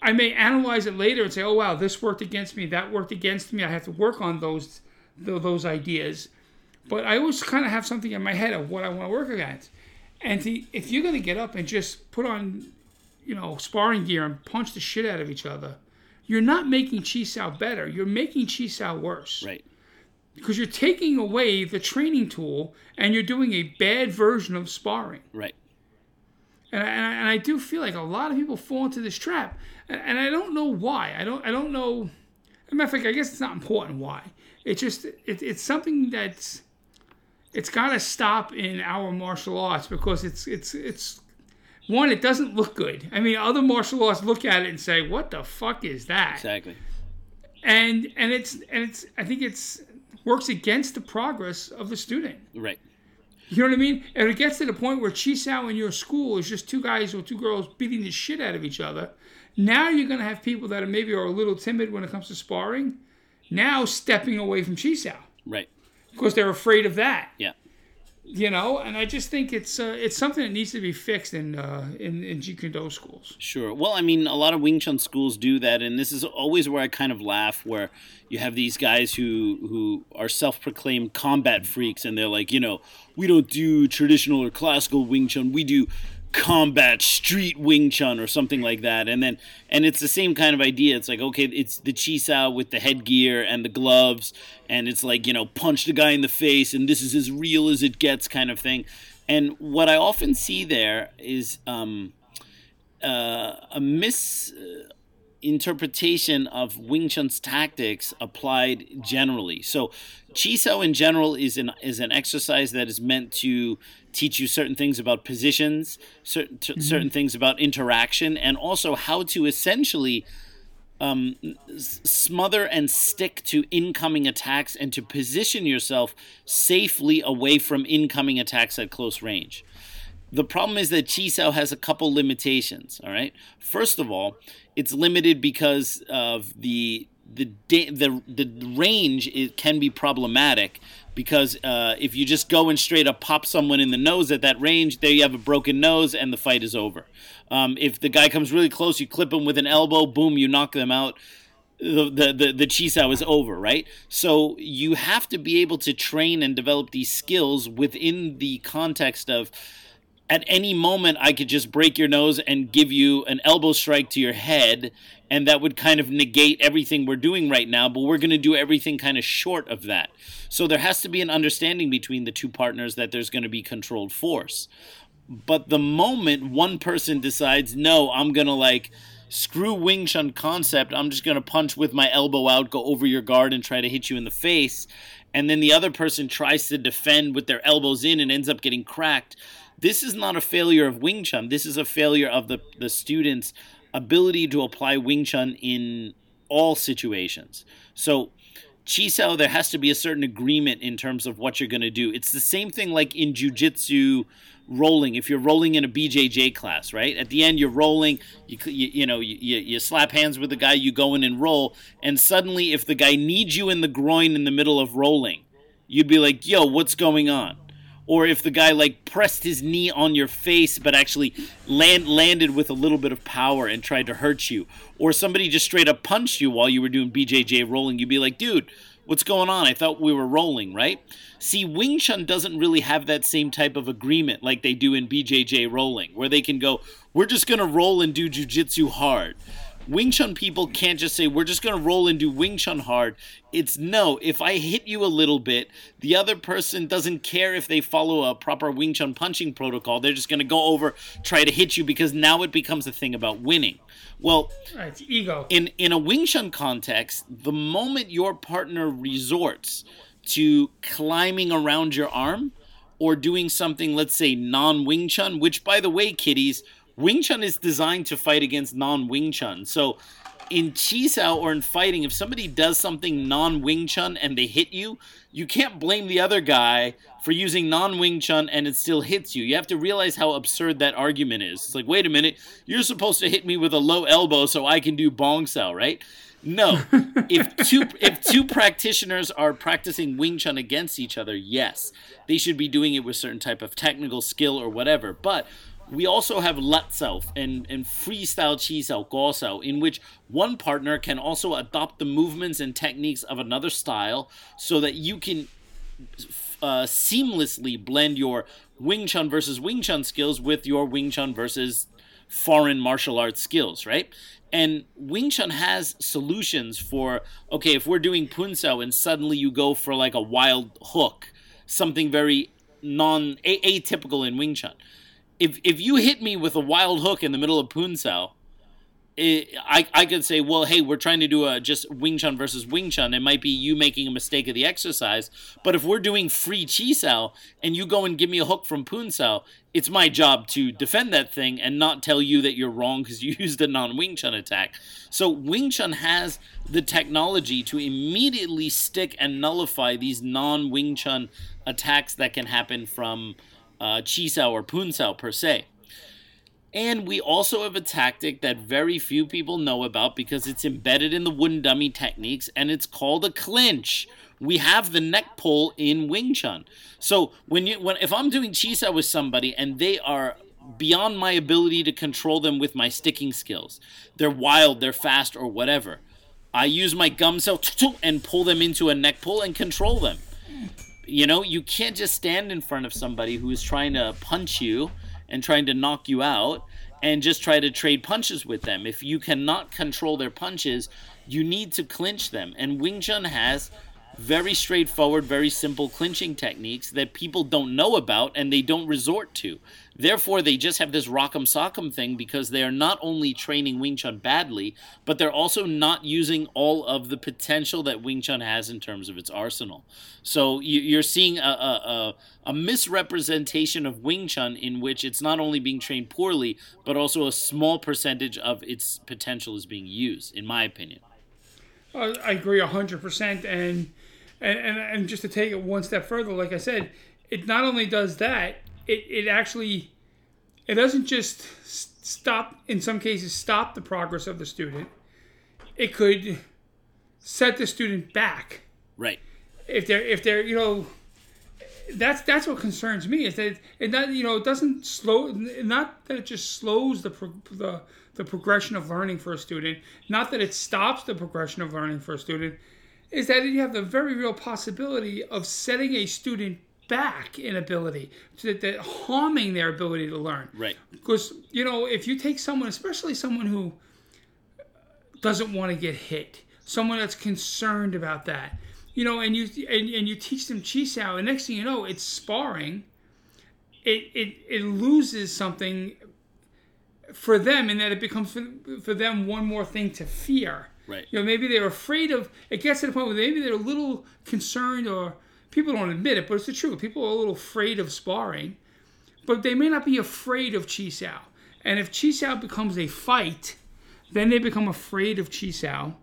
I may analyze it later and say, "Oh wow, this worked against me. That worked against me. I have to work on those those ideas." But I always kind of have something in my head of what I want to work against. And to, if you're going to get up and just put on, you know, sparring gear and punch the shit out of each other, you're not making Chi Sao better. You're making Chi Sao worse right because you're taking away the training tool and you're doing a bad version of sparring. right And I, and I, and I do feel like a lot of people fall into this trap, and, and I don't know why. I don't I don't know. As a matter of fact, I guess it's not important why. It's just it, it's something that's it's got to stop in our martial arts because it's it's it's one it doesn't look good. I mean, other martial arts look at it and say, "What the fuck is that?" exactly And and it's and it's I think it's works against the progress of the student. right You know what I mean? And it gets to the point where Chi Sao in your school is just two guys or two girls beating the shit out of each other. Now you're going to have people that are maybe are a little timid when it comes to sparring, now stepping away from Chi Sao right because they're afraid of that. yeah You know, and I just think it's uh, it's something that needs to be fixed in uh, in in Jeet Kune Do schools. Sure. Well, I mean, a lot of Wing Chun schools do that, and this is always where I kind of laugh, where you have these guys who who are self-proclaimed combat freaks, and they're like, you know, we don't do traditional or classical Wing Chun, we do combat street Wing Chun or something like that, and then and it's the same kind of idea. It's like, okay, it's the Chi Sao with the headgear and the gloves, and it's like, you know, punch the guy in the face, and this is as real as it gets, kind of thing. And what I often see there is. Um, uh, a misinterpretation of Wing Chun's tactics applied generally. So, Chi Sao in general is an is an exercise that is meant to teach you certain things about positions, certain t- certain things about interaction, and also how to essentially um, s- smother and stick to incoming attacks and to position yourself safely away from incoming attacks at close range. The problem is that Chi Sao has a couple limitations. All right. First of all, it's limited because of the the the the range. It can be problematic because uh, if you just go and straight up pop someone in the nose at that range, there you have a broken nose and the fight is over. Um, if the guy comes really close, you clip him with an elbow, boom, you knock them out the the the, the chi sao is over, right? So you have to be able to train and develop these skills within the context of at any moment I could just break your nose and give you an elbow strike to your head and that would kind of negate everything we're doing right now, but we're going to do everything kind of short of that. So there has to be an understanding between the two partners that there's going to be controlled force. But the moment one person decides, "No, I'm going to like screw Wing Chun concept. I'm just going to punch with my elbow out, go over your guard, and try to hit you in the face. And then the other person tries to defend with their elbows in and ends up getting cracked. This is not a failure of Wing Chun. This is a failure of the, the student's ability to apply Wing Chun in all situations. So, Chi Sao, there has to be a certain agreement in terms of what you're going to do. It's the same thing like in Jiu-Jitsu rolling. If you're rolling in a BJJ class, right? At the end, you're rolling. You you, you know you, you slap hands with the guy. You go in and roll, and suddenly, if the guy needs you in the groin in the middle of rolling, you'd be like, "Yo, what's going on?" Or if the guy like pressed his knee on your face, but actually land landed with a little bit of power and tried to hurt you, or somebody just straight up punched you while you were doing BJJ rolling, you'd be like, "Dude." What's going on? I thought we were rolling, right? See, Wing Chun doesn't really have that same type of agreement like they do in BJJ rolling, where they can go, we're just going to roll and do jujitsu hard. Wing Chun people can't just say, we're just going to roll and do Wing Chun hard. It's no, if I hit you a little bit, the other person doesn't care if they follow a proper Wing Chun punching protocol. They're just going to go over, try to hit you because now it becomes a thing about winning. Well, it's ego. In in a Wing Chun context, the moment your partner resorts to climbing around your arm or doing something, let's say non Wing Chun, which by the way, kiddies, Wing Chun is designed to fight against non Wing Chun. So in Chi Sao or in fighting, if somebody does something non Wing Chun and they hit you, you can't blame the other guy for using non Wing Chun and it still hits you. You have to realize how absurd that argument is. It's like, wait a minute, you're supposed to hit me with a low elbow so I can do Bong Sao, right? No. if two if two practitioners are practicing Wing Chun against each other, yes, they should be doing it with certain type of technical skill or whatever. But we also have Latsao and, and freestyle Chi Sao, in which one partner can also adopt the movements and techniques of another style so that you can uh, seamlessly blend your Wing Chun versus Wing Chun skills with your Wing Chun versus foreign martial arts skills, right? And Wing Chun has solutions for okay, if we're doing Pun Sao and suddenly you go for like a wild hook, something very non atypical in Wing Chun if if you hit me with a wild hook in the middle of Pun Sao, it, I, I could say, well, hey, we're trying to do a just Wing Chun versus Wing Chun. It might be you making a mistake of the exercise. But if we're doing free Chi Sao and you go and give me a hook from Pun Sao, it's my job to defend that thing and not tell you that you're wrong because you used a non Wing Chun attack. So Wing Chun has the technology to immediately stick and nullify these non Wing Chun attacks that can happen from uh, Chi Sao or Pun Sao per se. And we also have a tactic that very few people know about because it's embedded in the wooden dummy techniques, and it's called a clinch. We have the neck pull in Wing Chun. So when you when if I'm doing Chi Sao with somebody and they are beyond my ability to control them with my sticking skills, they're wild, they're fast, or whatever. I use my Gum Sao and pull them into a neck pull and control them. You know, you can't just stand in front of somebody who is trying to punch you and trying to knock you out and just try to trade punches with them. If you cannot control their punches, you need to clinch them. And Wing Chun has very straightforward, very simple clinching techniques that people don't know about and they don't resort to. Therefore, they just have this rock'em sock'em thing because they are not only training Wing Chun badly, but they're also not using all of the potential that Wing Chun has in terms of its arsenal. So you're seeing a, a, a misrepresentation of Wing Chun in which it's not only being trained poorly, but also a small percentage of its potential is being used, in my opinion. I agree 100%. And, and, and just to take it one step further, like I said, it not only does that, it, it actually it doesn't just stop in some cases stop the progress of the student. It could set the student back. Right. If they're if they're you know that's that's what concerns me is that it not you know it doesn't slow not that it just slows the the the progression of learning for a student not that it stops the progression of learning for a student is that you have the very real possibility of setting a student back in ability, that, that harming their ability to learn. Right. Because you know, if you take someone, especially someone who doesn't want to get hit, someone that's concerned about that, you know, and you and, and you teach them chi sao, and next thing you know, it's sparring. It, it, it loses something for them, and that it becomes for, for them one more thing to fear. Right. You know, maybe they're afraid of. It gets to the point where maybe they're a little concerned, or people don't admit it, but it's the truth. People are a little afraid of sparring, but they may not be afraid of Chi Sao. And if Chi Sao becomes a fight, then they become afraid of Chi Sao,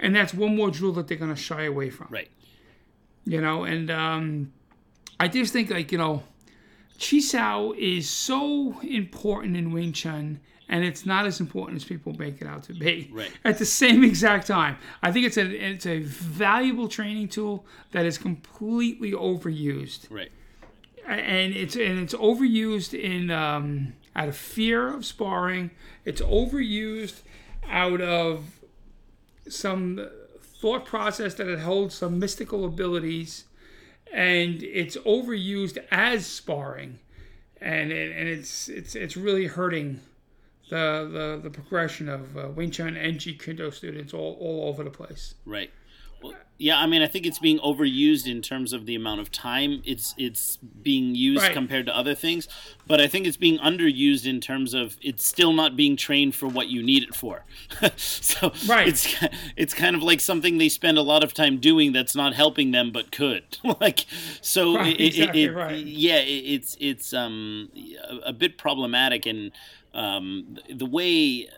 and that's one more drill that they're going to shy away from. Right. You know, and um, I just think like you know, Chi Sao is so important in Wing Chun, and it's not as important as people make it out to be. Right. At the same exact time, I think it's a it's a valuable training tool that is completely overused, Right. and it's and it's overused in um, out of fear of sparring. It's overused out of some thought process that it holds some mystical abilities and it's overused as sparring and it, and it's it's it's really hurting the the, the progression of uh, Wing Chun and Jeet Kune Do students all, all over the place. Right. Well, yeah, I mean, I think it's being overused in terms of the amount of time it's it's being used Right. compared to other things, but I think it's being underused in terms of it's still not being trained for what you need it for. so Right. it's it's kind of like something they spend a lot of time doing that's not helping them but could. like so Right, it, it- exactly it- right. yeah, it, it's it's um a, a bit problematic and um the way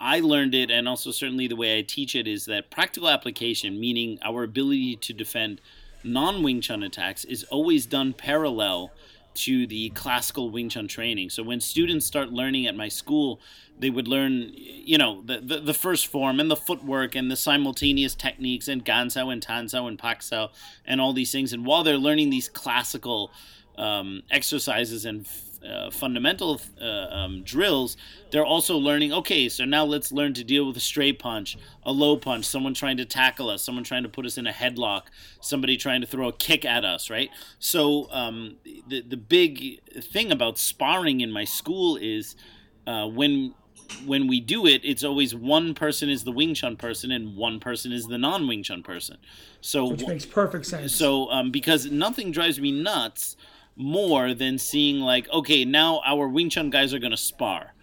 I learned it, and also certainly the way I teach it, is that practical application, meaning our ability to defend non Wing Chun attacks, is always done parallel to the classical Wing Chun training. So when students start learning at my school, they would learn, you know, the, the, the first form and the footwork and the simultaneous techniques and Gansao and Tansao and Paksao and all these things. And while they're learning these classical um, exercises and uh, fundamental uh, um, drills, they're also learning. Okay, so now let's learn to deal with a straight punch, a low punch, someone trying to tackle us, someone trying to put us in a headlock, somebody trying to throw a kick at us, right? So um, the the big thing about sparring in my school is uh, when when we do it, it's always one person is the Wing Chun person and one person is the non Wing Chun person. So Which makes perfect sense. so, um, because nothing drives me nuts more than seeing like, okay, now our Wing Chun guys are gonna spar,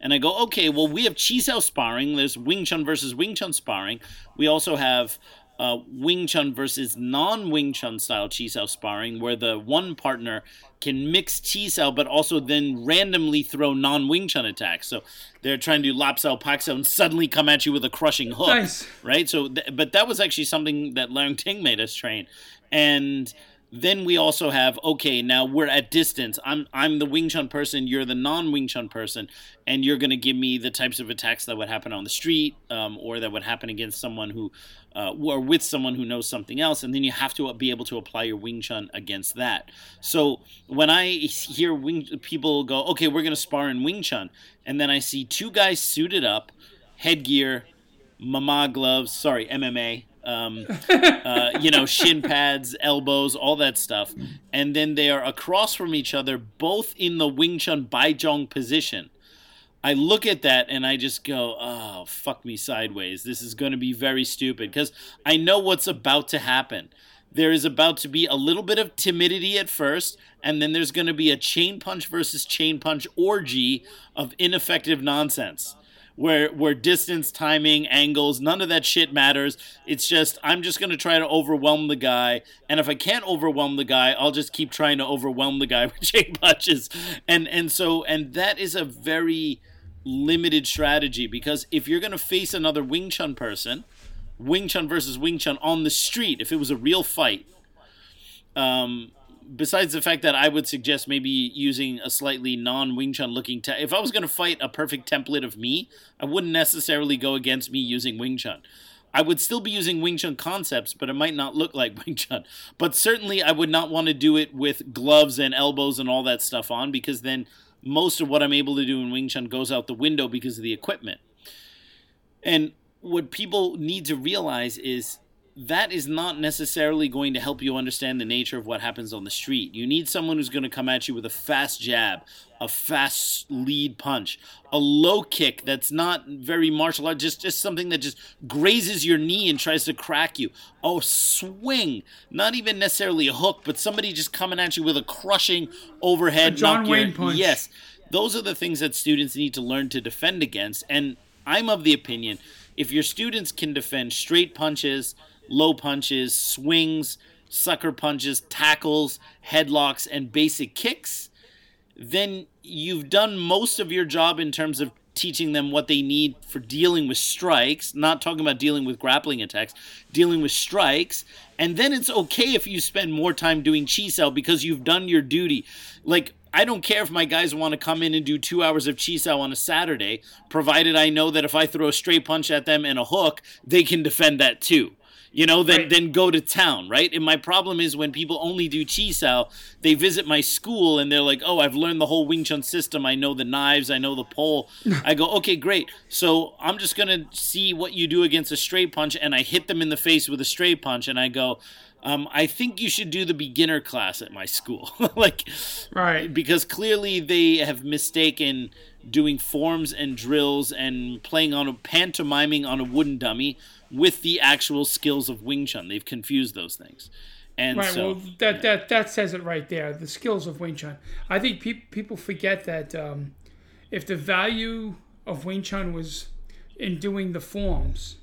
and I go, okay, well we have Chi Sao sparring. There's Wing Chun versus Wing Chun sparring. We also have uh, Wing Chun versus non Wing Chun style Chi Sao sparring, where the one partner can mix Chi Sao, but also then randomly throw non Wing Chun attacks. So they're trying to do Lap Sao, Pak Sao, and suddenly come at you with a crushing hook Nice. right? So, th- but that was actually something that Leung Ting made us train, and then we also have okay, now we're at distance. I'm I'm the Wing Chun person, you're the non Wing Chun person, and you're gonna give me the types of attacks that would happen on the street, um, or that would happen against someone who, uh, or with someone who knows something else, and then you have to be able to apply your Wing Chun against that. So when I hear Wing people go, okay, we're gonna spar in Wing Chun, and then I see two guys suited up, headgear, mama gloves, sorry, MMA, um, uh, you know, shin pads, elbows, all that stuff. And then they are across from each other, both in the Wing Chun Baizhong position. I look at that and I just go, oh, fuck me sideways. This is going to be very stupid because I know what's about to happen. There is about to be a little bit of timidity at first, and then there's going to be a chain punch versus chain punch orgy of ineffective nonsense where where distance, timing, angles, none of that shit matters. It's just I'm just gonna try to overwhelm the guy, and if I can't overwhelm the guy, I'll just keep trying to overwhelm the guy with chain punches, and and so and that is a very limited strategy because if you're gonna face another Wing Chun person, Wing Chun versus Wing Chun on the street, if it was a real fight, um, besides the fact that I would suggest maybe using a slightly non Wing Chun looking te- if I was going to fight a perfect template of me, I wouldn't necessarily go against me using Wing Chun. I would still be using Wing Chun concepts, but it might not look like Wing Chun. But certainly, I would not want to do it with gloves and elbows and all that stuff on because then most of what I'm able to do in Wing Chun goes out the window because of the equipment. And what people need to realize is that is not necessarily going to help you understand the nature of what happens on the street. You need someone who's going to come at you with a fast jab, a fast lead punch, a low kick that's not very martial art, just just something that just grazes your knee and tries to crack you. A swing, not even necessarily a hook, but somebody just coming at you with a crushing overhead A John knock your- Wayne punch. Yes. those are the things that students need to learn to defend against. And I'm of the opinion if your students can defend straight punches, low punches, swings, sucker punches, tackles, headlocks, and basic kicks, then you've done most of your job in terms of teaching them what they need for dealing with strikes, not talking about dealing with grappling attacks, dealing with strikes. And then it's okay if you spend more time doing chisao because you've done your duty. Like, I don't care if my guys want to come in and do two hours of chisao on a Saturday, provided I know that if I throw a straight punch at them and a hook, they can defend that too you know, then Right. then go to town, right? And my problem is when people only do chisao, they visit my school and they're like, "Oh, I've learned the whole Wing Chun system. I know the knives, I know the pole." I go, "Okay, great. So I'm just gonna see what you do against a straight punch," and I hit them in the face with a straight punch, and I go. Um, I think you should do the beginner class at my school, like, Right. because clearly they have mistaken doing forms and drills and playing on a pantomiming on a wooden dummy with the actual skills of Wing Chun. They've confused those things. And Right. so well, that that that says it right there. The skills of Wing Chun. I think pe- people forget that um, if the value of Wing Chun was in doing the forms,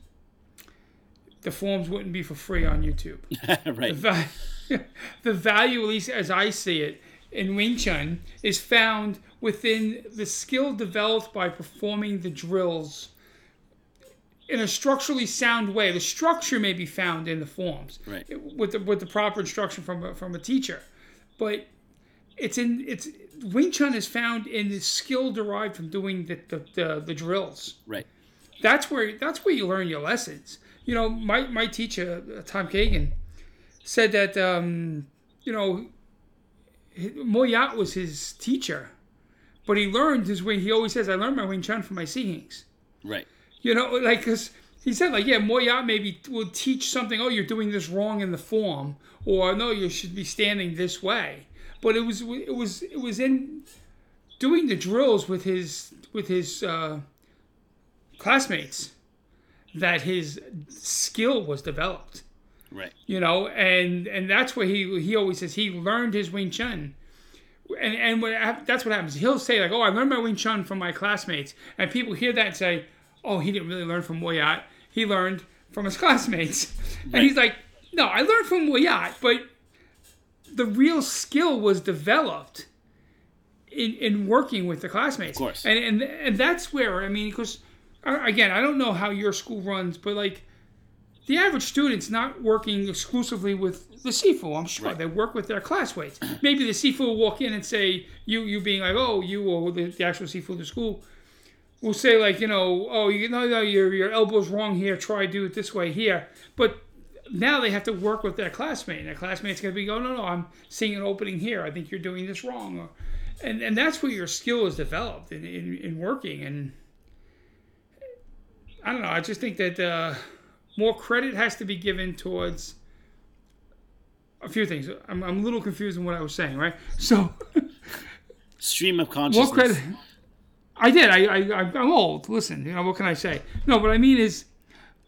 the forms wouldn't be for free on YouTube. right. Va- the value, at least as I see it, in Wing Chun is found within the skill developed by performing the drills in a structurally sound way. The structure may be found in the forms Right. with the with the proper instruction from a, from a teacher, but it's in it's Wing Chun is found in the skill derived from doing the the, the, the drills Right. that's where that's where you learn your lessons. You know, my my teacher uh, Tom Kagan said that um, you know Moy Yat was his teacher, but he learned his way. He always says, "I learned my Wing Chun from my Sihings." Right. You know, like because he said like, yeah, Moy Yat maybe will teach something. Oh, you're doing this wrong in the form, or no, you should be standing this way. But it was it was it was in doing the drills with his with his uh, classmates that his skill was developed. Right. You know, and and that's where he he always says he learned his Wing Chun. And and what, that's what happens. He'll say like, "Oh, I learned my Wing Chun from my classmates," and people hear that and say, "Oh, he didn't really learn from Moy Yat. He learned from his classmates." And he's like, "No, I learned from Moy Yat, but the real skill was developed in in working with the classmates." Of course. And and and that's where I mean, because uh, again, I don't know how your school runs, but like the average student's not working exclusively with the Sifu. I'm sure Right. they work with their classmates. Maybe the Sifu will walk in and say, "You, you being like, oh, you or the, the actual Sifu of the school." Will say like you know oh you know no, your your elbow's wrong here try do it this way here but now they have to work with their classmate and their classmate's going to be going no no I'm seeing an opening here I think you're doing this wrong or, and and that's where your skill is developed in, in, in working and I don't know I just think that uh, more credit has to be given towards a few things I'm, I'm a little confused in what I was saying right so Stream of consciousness. more credit. I did. I, I I'm old. Listen, you know what can I say? No, what I mean is,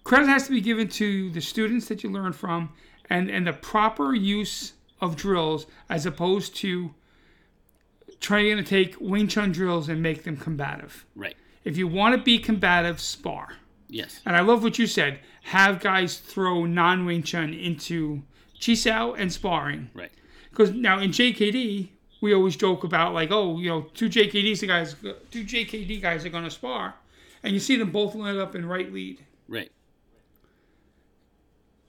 credit has to be given to the students that you learn from, and and the proper use of drills as opposed to trying to take Wing Chun drills and make them combative. Right. If you want to be combative, spar. Yes. And I love what you said. Have guys throw non Wing Chun into Chisao and sparring. Right. Because now in JKD, we always joke about like, oh, you know, two JKD guys, two JKD guys are going to spar, and you see them both line up in right lead. Right.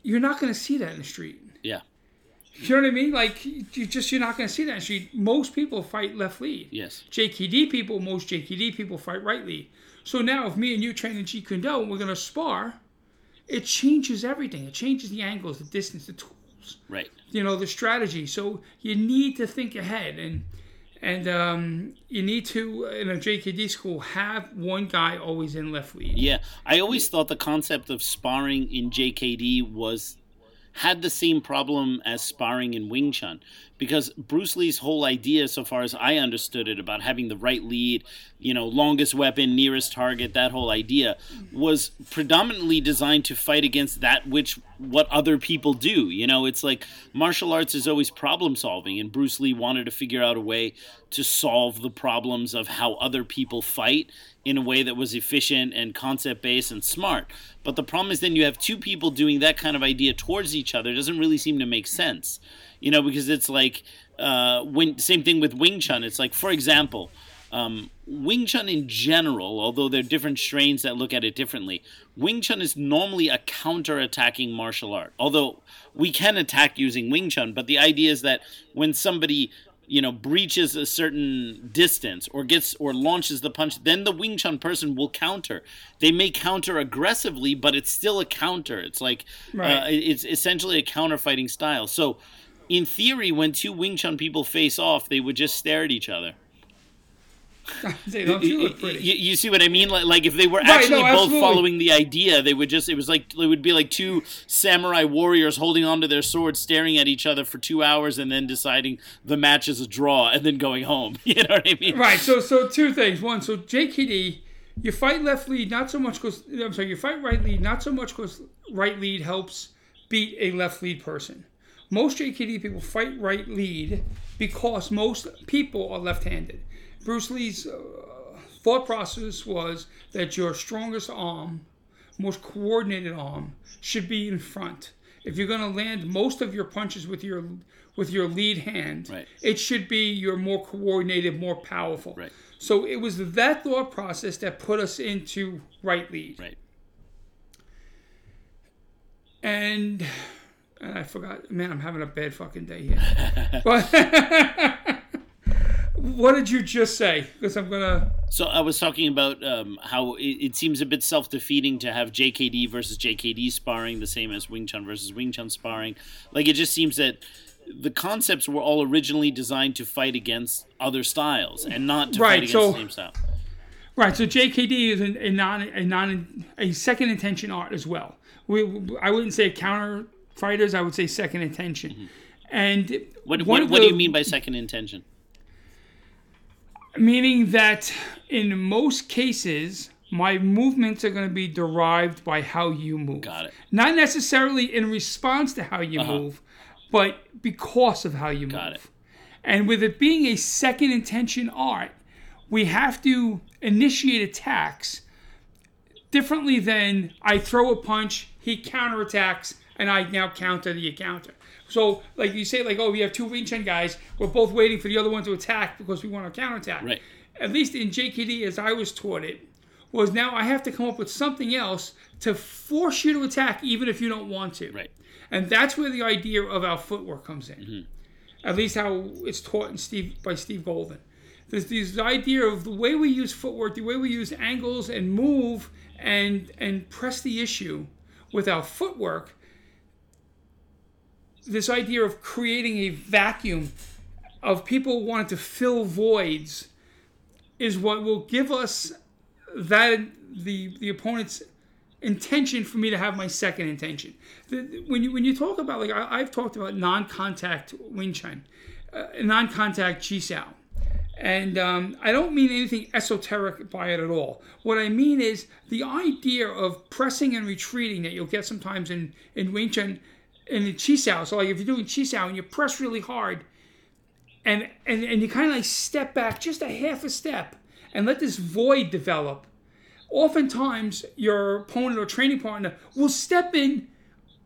You're not going to see that in the street. Yeah. You know what I mean? Like, you just you're not going to see that in the street. Most people fight left lead. Yes. JKD people, most JKD people fight right lead. So now, if me and you train in Jeet Kune Do and we're going to spar, it changes everything. It changes the angles, the distance, the tools. Right. you know the strategy so you need to think ahead and and um, you need to in a jkd school have one guy always in left lead Yeah, I always thought the concept of sparring in JKD was had the same problem as sparring in Wing Chun because Bruce Lee's whole idea so far as I understood it about having the right lead, you know, longest weapon, nearest target, that whole idea was predominantly designed to fight against that which what other people do. You know, it's like martial arts is always problem solving, and Bruce Lee wanted to figure out a way to solve the problems of how other people fight in a way that was efficient and concept based and smart. But the problem is then you have two people doing that kind of idea towards each other. It doesn't really seem to make sense. You know, because it's like uh, when same thing with Wing Chun. It's like, for example, um, Wing Chun in general, although there are different strains that look at it differently, Wing Chun is normally a counter-attacking martial art. Although we can attack using Wing Chun, but the idea is that when somebody you know breaches a certain distance or gets or launches the punch then the wing chun person will counter they may counter aggressively but it's still a counter it's like Right. uh, it's essentially a counter fighting style so in theory when two wing chun people face off they would just stare at each other They don't you look you, pretty. you see what I mean? Like, like if they were actually no, both following the idea, they would just, it was like, it would be like two samurai warriors holding onto their swords, staring at each other for two hours, and then deciding the match is a draw, and then going home. You know what I mean? Right. So so two things. One. So JKD, you fight left lead not so much because I'm sorry. You fight right lead not so much because right lead helps beat a left lead person. Most JKD people fight right lead because most people are left-handed. Bruce Lee's uh, thought process was that your strongest arm, most coordinated arm, should be in front. If you're going to land most of your punches with your with your lead hand, Right. it should be your more coordinated, more powerful. Right. So it was that thought process that put us into right lead. Right. And and I forgot. Man, I'm having a bad fucking day here. but what did you just say? Because I'm gonna. So I was talking about um, how it, it seems a bit self-defeating to have JKD versus JKD sparring, the same as Wing Chun versus Wing Chun sparring. Like it just seems that the concepts were all originally designed to fight against other styles and not to Right, fight against so- the same style. Right. So JKD is a, a non a non a second intention art as well. We I wouldn't say counter fighters. I would say second intention. And Mm-hmm. What, what, of what do you mean by second intention? meaning that in most cases my movements are going to be derived by how you move Got it. not necessarily in response to how you move but because of how you Uh-huh. Got move it. and with it being a second intention art we have to initiate attacks differently than i throw a punch he counterattacks and i now counter the counter so like you say like oh we have two Wing Chun guys we're both waiting for the other one to attack because we want to counterattack Right. at least in JKD as I was taught it, was now I have to come up with something else to force you to attack even if you don't want to. Right. And that's where the idea of our footwork comes in. Mm-hmm. At least how it's taught in Steve by Steve Golden. There's this idea of the way we use footwork, the way we use angles and move and and press the issue with our footwork. This idea of creating a vacuum of people wanting to fill voids is what will give us that the the opponent's intention for me to have my second intention. The, when you when you talk about like I, I've talked about non-contact Wing Chun, uh, non-contact Chi Sao, and um, I don't mean anything esoteric by it at all. What I mean is the idea of pressing and retreating that you'll get sometimes in in Wing Chun and in Chi Sao. So like if you're doing Chi Sao and you press really hard, and and, and you kind of like step back just a half a step and let this void develop oftentimes your opponent or training partner will step in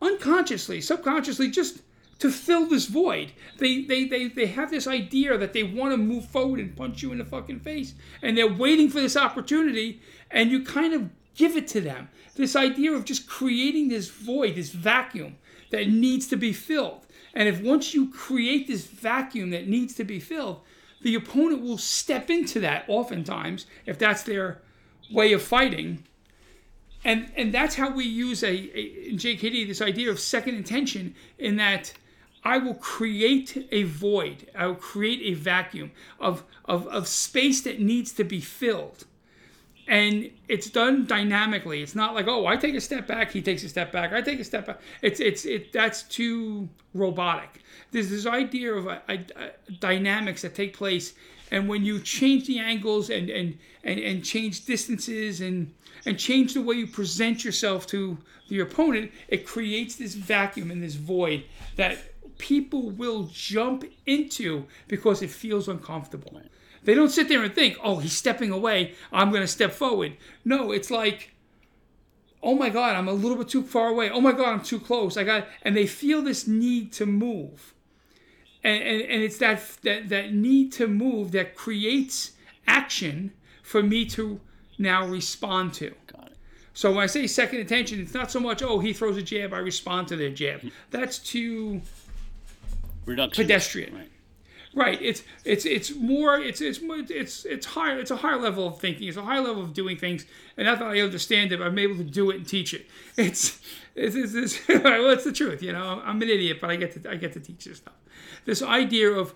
unconsciously subconsciously just to fill this void they they they, they have this idea that they want to move forward and punch you in the fucking face and they're waiting for this opportunity and you kind of give it to them this idea of just creating this void this vacuum that needs to be filled and if once you create this vacuum that needs to be filled the opponent will step into that oftentimes if that's their way of fighting. And and that's how we use a, a in JKD this idea of second intention in that I will create a void. I will create a vacuum of, of, of space that needs to be filled. And it's done dynamically. It's not like, oh, I take a step back, he takes a step back, I take a step back. It's it's it that's too robotic. There's this idea of a, a- a dynamics that take place And when you change the angles and and and, and change distances and and change the way you present yourself to your opponent, it creates this vacuum and this void that people will jump into because it feels uncomfortable. They don't sit there and think, "Oh, he's stepping away. I'm going to step forward." No, it's like, "Oh my God, I'm a little bit too far away. Oh my God, I'm too close." I got, and they feel this need to move, and and, and it's that that that need to move that creates action for me to now respond to. Got it. So when I say second intention, it's not so much, "Oh, he throws a jab, I respond to their jab." That's too Reduction. pedestrian. Right. Right. It's it's it's more it's it's it's it's higher it's a higher level of thinking. It's a higher level of doing things. And not that I understand it, but I'm able to do it and teach it. It's it's it's, it's well, it's the truth. You know, I'm an idiot, but I get to I get to teach this stuff. This idea of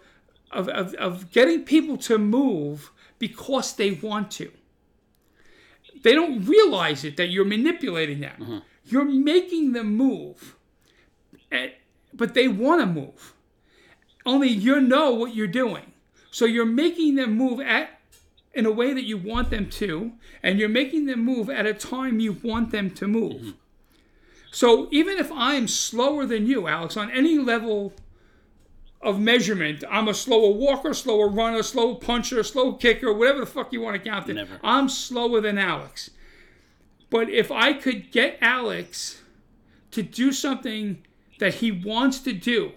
of of, of getting people to move because they want to. They don't realize it that you're manipulating them. Mm-hmm. You're making them move, and, but they want to move only you know what you're doing. So you're making them move at in a way that you want them to, and you're making them move at a time you want them to move. Mm-hmm. So even if I'm slower than you, Alex, on any level of measurement, I'm a slower walker, slower runner, slow puncher, slow kicker, whatever the fuck you want to count it. Never. I'm slower than Alex. But if I could get Alex to do something that he wants to do,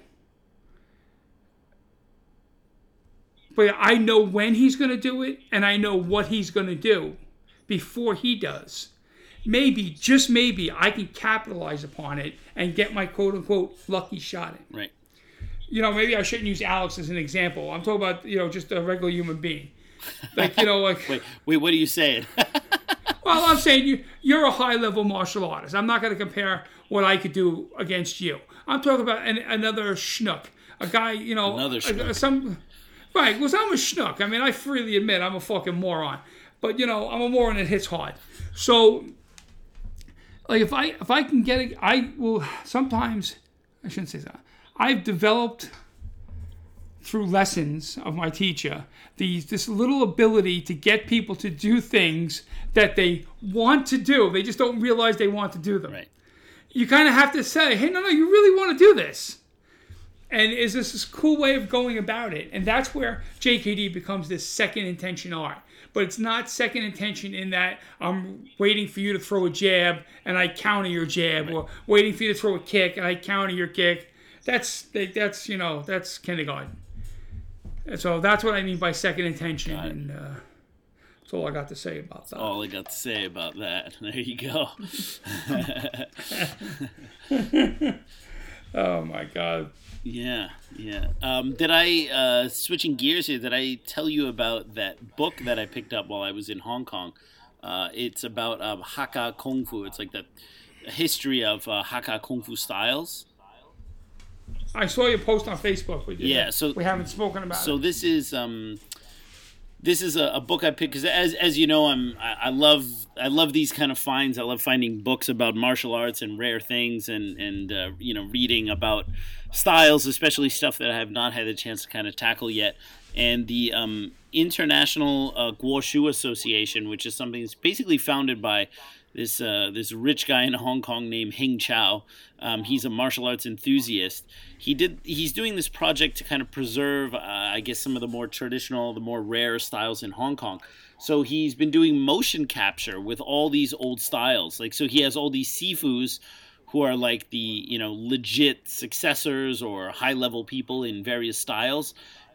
but I know when he's going to do it and I know what he's going to do before he does. Maybe, just maybe, I can capitalize upon it and get my quote unquote lucky shot in. Right. You know, maybe I shouldn't use Alex as an example. I'm talking about, you know, just a regular human being. Like, you know, like, Wait, wait. What are you saying? well, I'm saying you, you're a high level martial artist. I'm not going to compare what I could do against you. I'm talking about an, another schnook, a guy, you know, Another a- schnook. some, right? Because I'm a schnook. I mean, I freely admit I'm a fucking moron, but you know, I'm a moron that hits hard. So, like, if I if I can get it, I will sometimes. I shouldn't say that. I've developed through lessons of my teacher these this little ability to get people to do things that they want to do. They just don't realize they want to do them right. you kind of have to say, hey, no, no, you really want to do this. And is this this cool way of going about it? And that's where JKD becomes this second intention art. But it's not second intention in that I'm waiting for you to throw a jab and I counter your jab, or waiting for you to throw a kick and I counter your kick. That's that's you know that's kindergarten. And so that's what I mean by second intention, and uh, that's all I got to say about that. All I got to say about that. There you go. Oh my god. Yeah, yeah. Um, did I uh, switching gears here? Did I tell you about that book that I picked up while I was in Hong Kong? Uh, it's about um, Hakka Kung Fu. It's like the history of uh, Hakka Kung Fu styles. I saw your post on Facebook. We did Yeah, so- we haven't spoken about So it. this is um, this is a, a book I picked because as as you know, I'm I, I love I love these kind of finds. I love finding books about martial arts and rare things, and and uh, you know reading about styles, especially stuff that I have not had the chance to kind of tackle yet. And the um, International uh, Guo Shu Association, which is something that's basically founded by this uh, this rich guy in Hong Kong named Hing Chao. Um, he's a martial arts enthusiast. He did he's doing this project to kind of preserve, uh, I guess, some of the more traditional, the more rare styles in Hong Kong. So he's been doing motion capture with all these old styles. Like so, he has all these sifus who are like the you know legit successors or high level people in various styles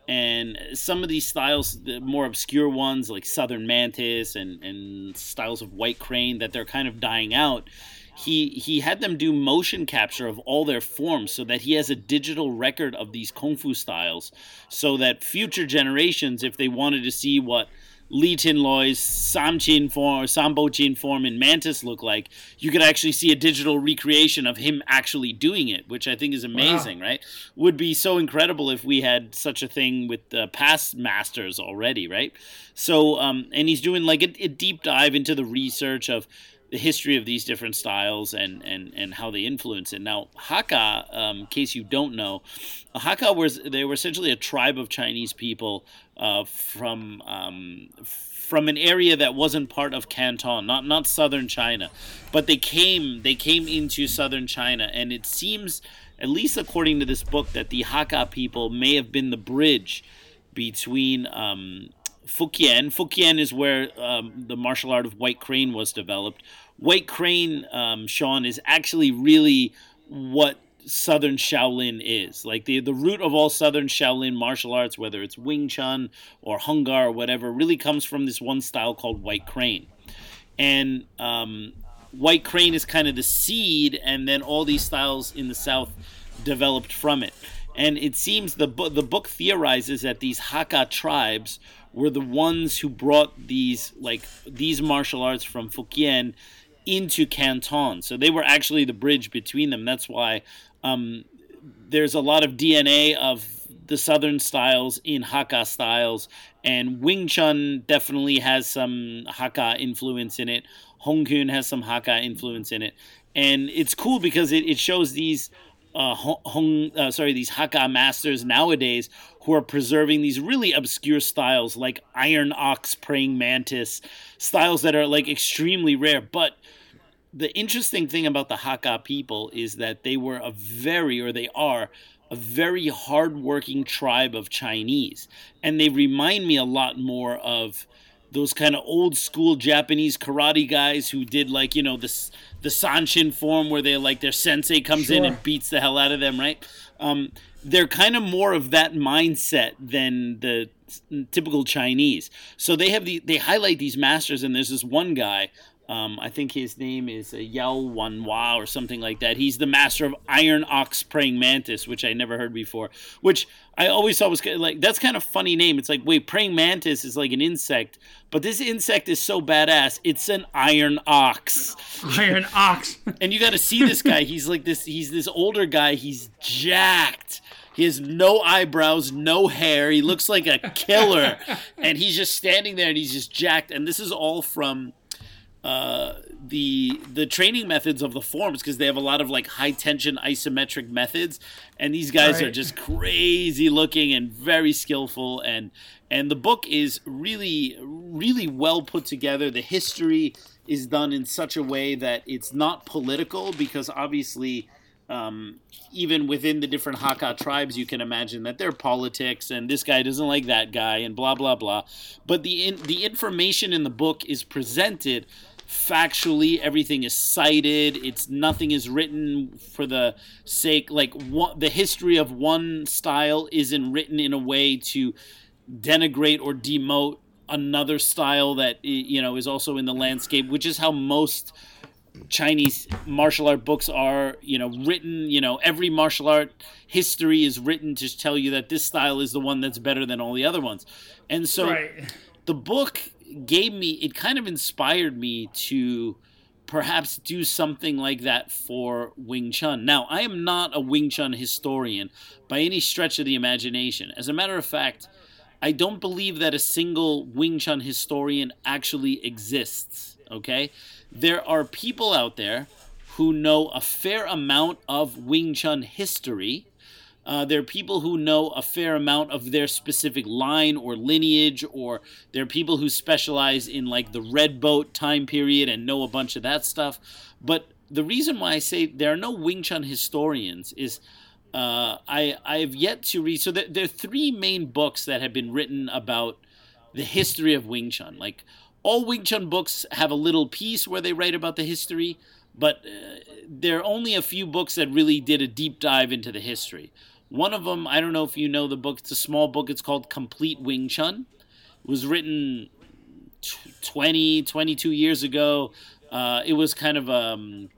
and some of these styles the more obscure ones like southern mantis and, and styles of white crane that they're kind of dying out he he had them do motion capture of all their forms so that he has a digital record of these kung fu styles so that future generations if they wanted to see what Lee Tin Loy's Sam Chin form or Sambo Chin form in Mantis look like, you could actually see a digital recreation of him actually doing it, which I think is amazing, right? Would be so incredible if we had such a thing with the past masters already, right? So, um, and he's doing like a, a deep dive into the research of the history of these different styles and, and, and how they influence it. Now, Hakka, um, in case you don't know, Hakka was they were essentially a tribe of Chinese people uh, from um, from an area that wasn't part of Canton, not not southern China, but they came they came into southern China, and it seems, at least according to this book, that the Hakka people may have been the bridge between um, Fukien. Fukien is where um, the martial art of White Crane was developed. White Crane, um, Sean, is actually really what Southern Shaolin is. Like the the root of all Southern Shaolin martial arts, whether it's Wing Chun or Hung Gar or whatever, really comes from this one style called White Crane. And um, White Crane is kind of the seed, and then all these styles in the South developed from it. And it seems the book the book theorizes that these Hakka tribes were the ones who brought these like these martial arts from Fukien into Canton. So they were actually the bridge between them. That's why um, there's a lot of DNA of the southern styles in Hakka styles, and Wing Chun definitely has some Hakka influence in it. Hung Kuen has some Hakka influence in it, and it's cool because it, it shows these uh, Hong, uh, sorry, these Hakka masters nowadays who are preserving these really obscure styles like Iron Ox, Praying Mantis, styles that are like extremely rare. But the interesting thing about the Hakka people is that they were a very, or they are, a very hardworking tribe of Chinese. And they remind me a lot more of those kind of old school Japanese karate guys who did like, you know, this the Sanchin form where they like their sensei comes sure. in and beats the hell out of them, right? Um, they're kind of more of that mindset than the typical Chinese. So they have the they highlight these masters, and there's this one guy um, I think his name is Yao Wanhua or something like that. He's the master of Iron Ox Praying Mantis, which I never heard before. Which I always thought was like that's kind of funny name. It's like wait, Praying Mantis is like an insect, but this insect is so badass. It's an Iron Ox. Iron Ox. and you got to see this guy. He's like this. He's this older guy. He's jacked. He has no eyebrows, no hair. He looks like a killer, and he's just standing there and he's just jacked. And this is all from uh, the the training methods of the forms because they have a lot of like high tension isometric methods, and these guys right. are just crazy looking and very skillful and and the book is really really well put together. The history is done in such a way that it's not political because obviously. Um, even within the different Hakka tribes, you can imagine that there are politics, and this guy doesn't like that guy, and blah blah blah. But the in, the information in the book is presented factually everything is cited it's nothing is written for the sake like one, the history of one style isn't written in a way to denigrate or demote another style that you know is also in the landscape which is how most Chinese martial art books are, you know, written, you know, every martial art history is written to tell you that this style is the one that's better than all the other ones. And so right. the book gave me it kind of inspired me to perhaps do something like that for Wing Chun. Now, I am not a Wing Chun historian by any stretch of the imagination. As a matter of fact, I don't believe that a single Wing Chun historian actually exists, okay? There are people out there who know a fair amount of Wing Chun history uh, there are people who know a fair amount of their specific line or lineage, or there are people who specialize in like the red boat time period and know a bunch of that stuff. But the reason why I say there are no Wing Chun historians is uh, I I have yet to read. So there, there are three main books that have been written about the history of Wing Chun. Like all Wing Chun books have a little piece where they write about the history, but uh, there are only a few books that really did a deep dive into the history. One of them, I don't know if you know the book, it's a small book, it's called Complete Wing Chun. It was written 20, 22 years ago. Uh, it was kind of um,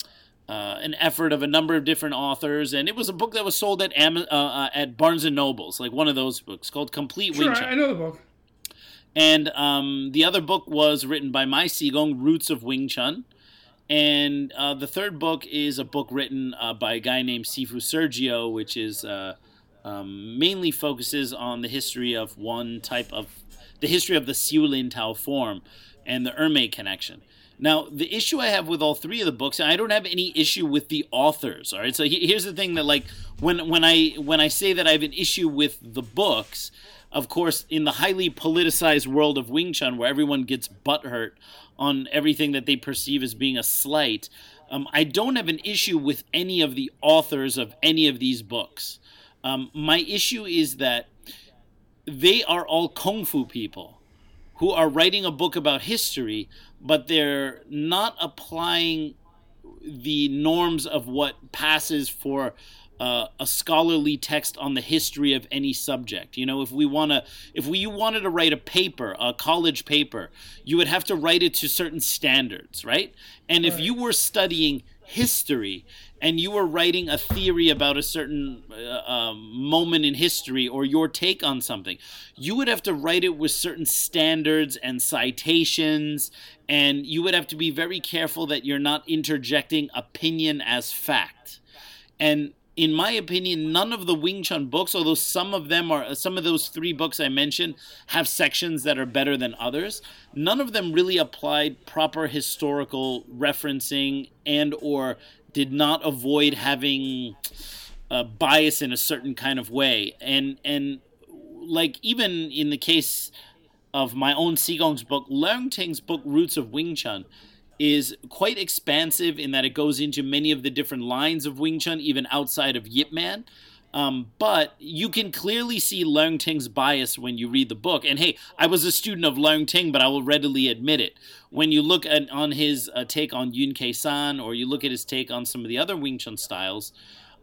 uh, an effort of a number of different authors, and it was a book that was sold at Am- uh, uh at Barnes and Nobles, like one of those books called Complete sure, Wing Chun. I know the book. And um, the other book was written by Mai Sigong, Roots of Wing Chun. And uh, the third book is a book written uh, by a guy named Sifu Sergio, which is uh, um, mainly focuses on the history of one type of the history of the Xiulin Tao form. and the Emei connection. Now, the issue I have with all three of the books, and I don't have any issue with the authors. All right, so here's the thing that like when when I when I say that I have an issue with the books, of course, in the highly politicized world of Wing Chun, where everyone gets butthurt on everything that they perceive as being a slight, um, I don't have an issue with any of the authors of any of these books. Um, my issue is that they are all kung fu people who are writing a book about history, but they're not applying the norms of what passes for uh, a scholarly text on the history of any subject. You know, if we want to, if we you wanted to write a paper, a college paper, you would have to write it to certain standards, right? And right. if you were studying history and you were writing a theory about a certain uh, um, moment in history or your take on something, you would have to write it with certain standards and citations, and you would have to be very careful that you're not interjecting opinion as fact. And in my opinion, none of the Wing Chun books, although some of them are, some of those three books I mentioned have sections that are better than others. None of them really applied proper historical referencing and or did not avoid having a bias in a certain kind of way. And and like even in the case of my own Sigong's book, Leung Ting's book Roots of Wing Chun is quite expansive in that it goes into many of the different lines of Wing Chun, even outside of Yip Man. Um, but you can clearly see Leung Ting's bias when you read the book. And hey, I was a student of Leung Ting, but I will readily admit it. When you look at on his uh, take on Yun Kei San, or you look at his take on some of the other Wing Chun styles,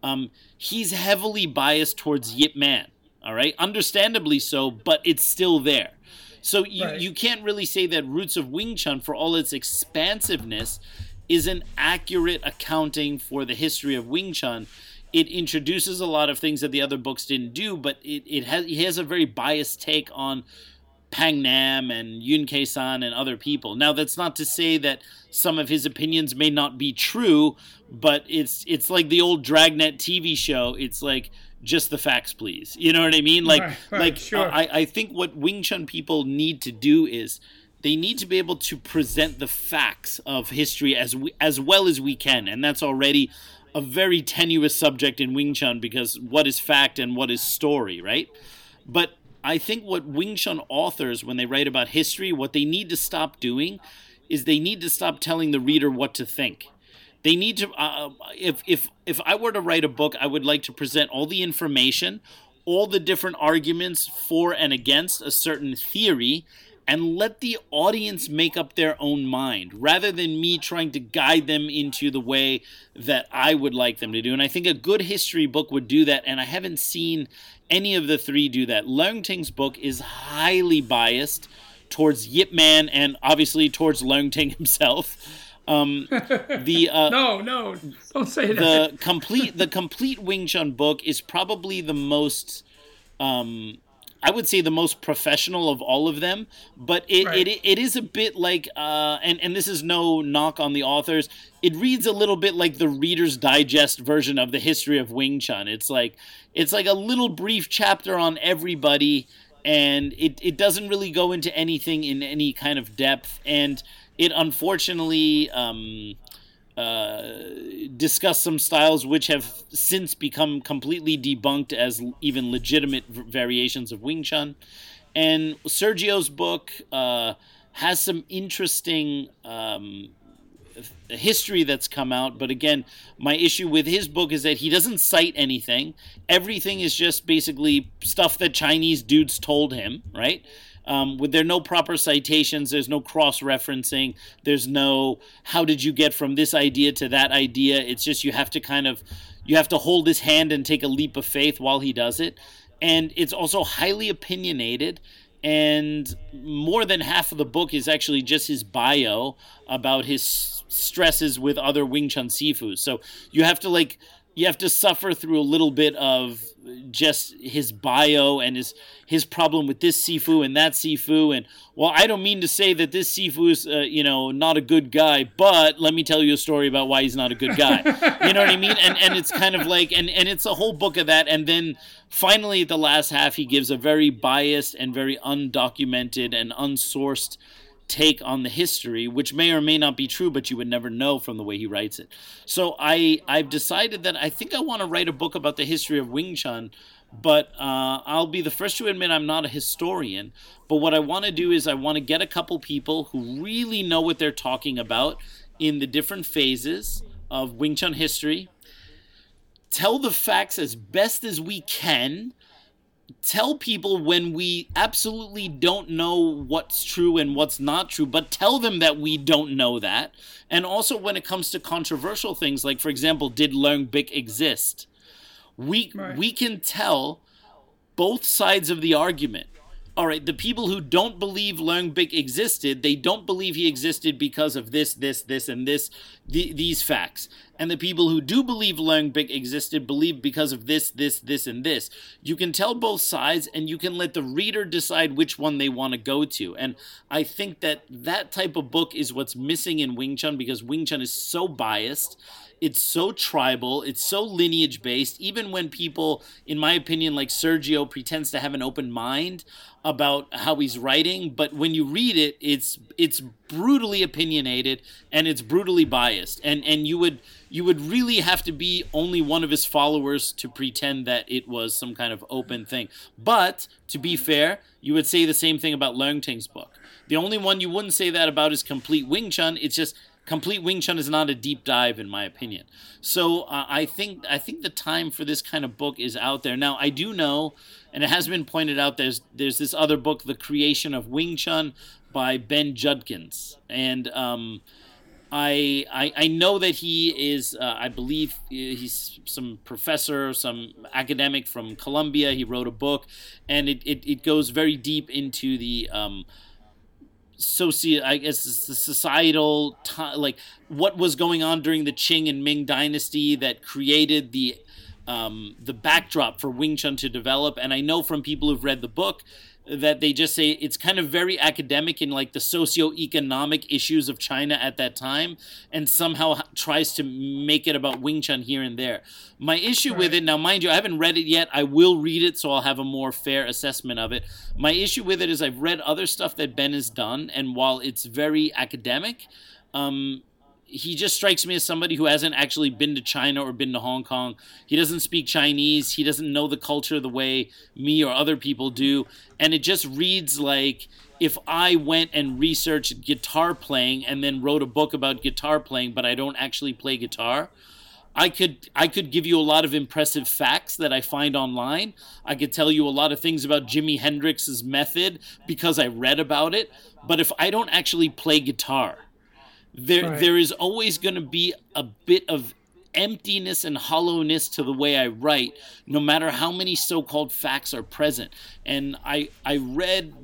um, he's heavily biased towards Yip Man. All right, understandably so, but it's still there. So you, right. you can't really say that Roots of Wing Chun, for all its expansiveness, is an accurate accounting for the history of Wing Chun. It introduces a lot of things that the other books didn't do, but it, it has he has a very biased take on Pang Nam and Yun Kei San and other people. Now that's not to say that some of his opinions may not be true, but it's it's like the old Dragnet TV show. It's like just the facts, please. You know what I mean? Like, right, right, like sure. I, I think what Wing Chun people need to do is they need to be able to present the facts of history as we, as well as we can, and that's already a very tenuous subject in Wing Chun because what is fact and what is story, right? But I think what Wing Chun authors, when they write about history, what they need to stop doing is they need to stop telling the reader what to think they need to uh, if if if i were to write a book i would like to present all the information all the different arguments for and against a certain theory and let the audience make up their own mind rather than me trying to guide them into the way that I would like them to do. And I think a good history book would do that. And I haven't seen any of the three do that. Leung Ting's book is highly biased towards Yip Man and obviously towards Leung Ting himself. Um, the uh, no, no, don't say that. The complete the complete Wing Chun book is probably the most. Um, I would say the most professional of all of them, but it, right. it, it is a bit like, uh, and, and this is no knock on the authors, it reads a little bit like the Reader's Digest version of the history of Wing Chun. It's like, it's like a little brief chapter on everybody, and it, it doesn't really go into anything in any kind of depth, and it unfortunately um, uh, discussed some styles which have since become completely debunked as even legitimate variations of Wing Chun. And Sergio's book uh, has some interesting um, history that's come out. But again, my issue with his book is that he doesn't cite anything. Everything is just basically stuff that Chinese dudes told him, right? Um, with there no proper citations, there's no cross referencing, there's no how did you get from this idea to that idea. It's just you have to kind of you have to hold his hand and take a leap of faith while he does it. And it's also highly opinionated and more than half of the book is actually just his bio about his stresses with other Wing Chun Sifus. So you have to like you have to suffer through a little bit of just his bio and his his problem with this Sifu and that Sifu. And well I don't mean to say that this Sifu is uh, you know not a good guy but let me tell you a story about why he's not a good guy. You know what I mean? And and it's kind of like and and it's a whole book of that. And then finally at the last half he gives a very biased and very undocumented and unsourced take on the history, which may or may not be true, but you would never know from the way he writes it. So I I've decided that I think I want to write a book about the history of Wing Chun, but uh, I'll be the first to admit I'm not a historian. But what I want to do is I want to get a couple people who really know what they're talking about in the different phases of Wing Chun history. Tell the facts as best as we can tell people when we absolutely don't know what's true and what's not true, but tell them that we don't know that. And also when it comes to controversial things, like for example, did Leung Bik exist? We right. we can tell both sides of the argument all right, the people who don't believe Leung Bik existed, they don't believe he existed because of this, this, this, and this, the, these facts. And the people who do believe Leung Bik existed believe because of this, this, this, and this. You can tell both sides, and you can let the reader decide which one they want to go to. And I think that that type of book is what's missing in Wing Chun because Wing Chun is so biased it's so tribal it's so lineage based even when people in my opinion like sergio pretends to have an open mind about how he's writing but when you read it it's it's brutally opinionated and it's brutally biased. And and you would you would really have to be only one of his followers to pretend that it was some kind of open thing. But to be fair you would say the same thing about leung ting's book. The only one you wouldn't say that about is complete wing chun. It's just complete Wing Chun is not a deep dive, in my opinion. So uh, I think I think the time for this kind of book is out there. Now I do know, and it has been pointed out. There's there's this other book, The Creation of Wing Chun, by Ben Judkins, and um, I, I, I know that he is uh, I believe he's some professor some academic from Columbia he wrote a book and it, it, it goes very deep into the um, socio I guess the societal like what was going on during the Qing and Ming dynasty that created the um, the backdrop for Wing Chun to develop. And I know from people who've read the book that they just say it's kind of very academic in like the socio-economic issues of China at that time and somehow tries to make it about Wing Chun here and there. My issue right. with it now mind you I haven't read it yet. I will read it so I'll have a more fair assessment of it. My issue with it is I've read other stuff that Ben has done and while it's very academic um, he just strikes me as somebody who hasn't actually been to China or been to Hong Kong. He doesn't speak Chinese. He doesn't know the culture the way me or other people do. And it just reads like if I went and researched guitar playing and then wrote a book about guitar playing, but I don't actually play guitar. I could I could give you a lot of impressive facts that I find online. I could tell you a lot of things about Jimi Hendrix's method because I read about it. But if I don't actually play guitar, there right. there is always going to be a bit of emptiness and hollowness to the way I write, no matter how many so-called facts are present. And I I read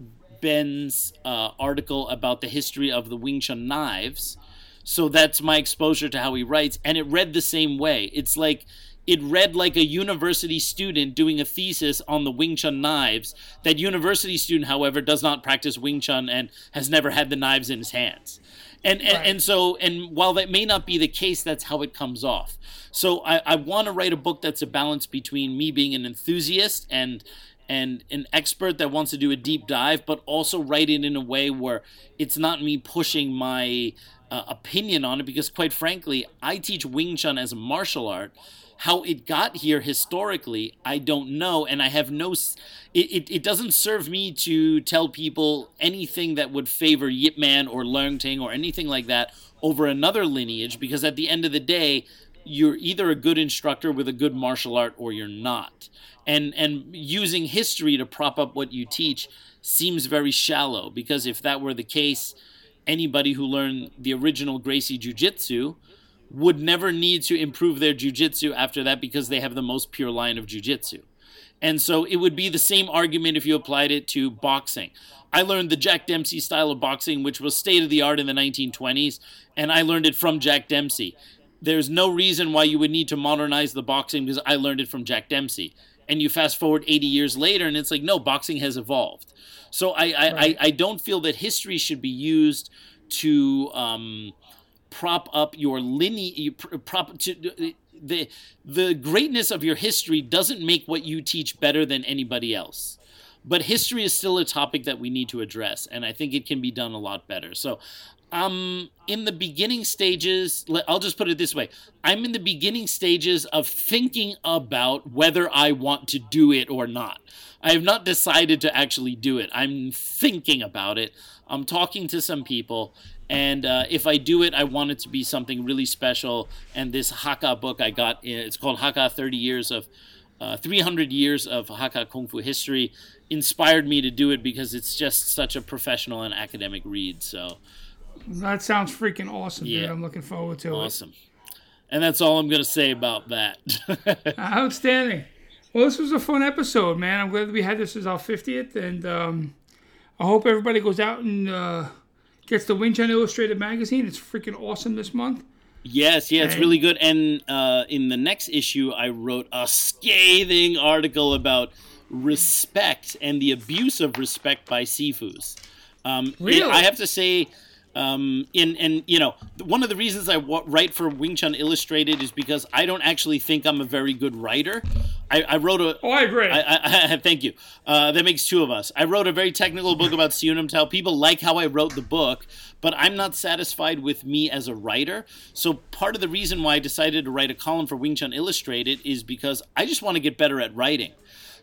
Ben's uh, article about the history of the Wing Chun knives, so that's my exposure to how he writes, and it read the same way. It's like it read like a university student doing a thesis on the Wing Chun knives. That university student, however, does not practice Wing Chun and has never had the knives in his hands and and, right. and so and while that may not be the case that's how it comes off so i, I want to write a book that's a balance between me being an enthusiast and and an expert that wants to do a deep dive but also write it in a way where it's not me pushing my uh, opinion on it because quite frankly i teach wing chun as a martial art how it got here historically, I don't know, and I have no. It, it, it doesn't serve me to tell people anything that would favor Yip Man or Leung Ting or anything like that over another lineage, because at the end of the day, you're either a good instructor with a good martial art or you're not. And and using history to prop up what you teach seems very shallow because if that were the case, anybody who learned the original Gracie Jiu-Jitsu would never need to improve their jujitsu after that because they have the most pure line of jujitsu. And so it would be the same argument if you applied it to boxing. I learned the Jack Dempsey style of boxing, which was state of the art in the 1920s, and I learned it from Jack Dempsey. There's no reason why you would need to modernize the boxing because I learned it from Jack Dempsey. And you fast forward 80 years later, and it's like, no, boxing has evolved. So I, I, right. I, I don't feel that history should be used to um, prop up your lineage prop to the the greatness of your history doesn't make what you teach better than anybody else but history is still a topic that we need to address, and I think it can be done a lot better. So, um, in the beginning stages, I'll just put it this way: I'm in the beginning stages of thinking about whether I want to do it or not. I have not decided to actually do it. I'm thinking about it. I'm talking to some people, and uh, if I do it, I want it to be something really special. And this Hakka book I got, it's called Hakka 30 Years of uh, 300 Years of Hakka Kung Fu History, inspired me to do it because it's just such a professional and academic read. So that sounds freaking awesome, yeah. dude. I'm looking forward to awesome. it. Awesome. And that's all I'm going to say about that. Outstanding. Well, this was a fun episode, man. I'm glad we had this as our 50th, and um, I hope everybody goes out and uh, gets the Wing Chun Illustrated magazine. It's freaking awesome this month. Yes, yeah, it's really good. And uh, in the next issue, I wrote a scathing article about respect and the abuse of respect by sifus. Um, really? I have to say, um, in and you know, one of the reasons I w- write for Wing Chun Illustrated is because I don't actually think I'm a very good writer. I, I wrote a. Oh, I agree. I, I, thank you. Uh, that makes two of us. I wrote a very technical book about Siu Nim Tao. People like how I wrote the book, but I'm not satisfied with me as a writer. So part of the reason why I decided to write a column for Wing Chun Illustrated is because I just want to get better at writing.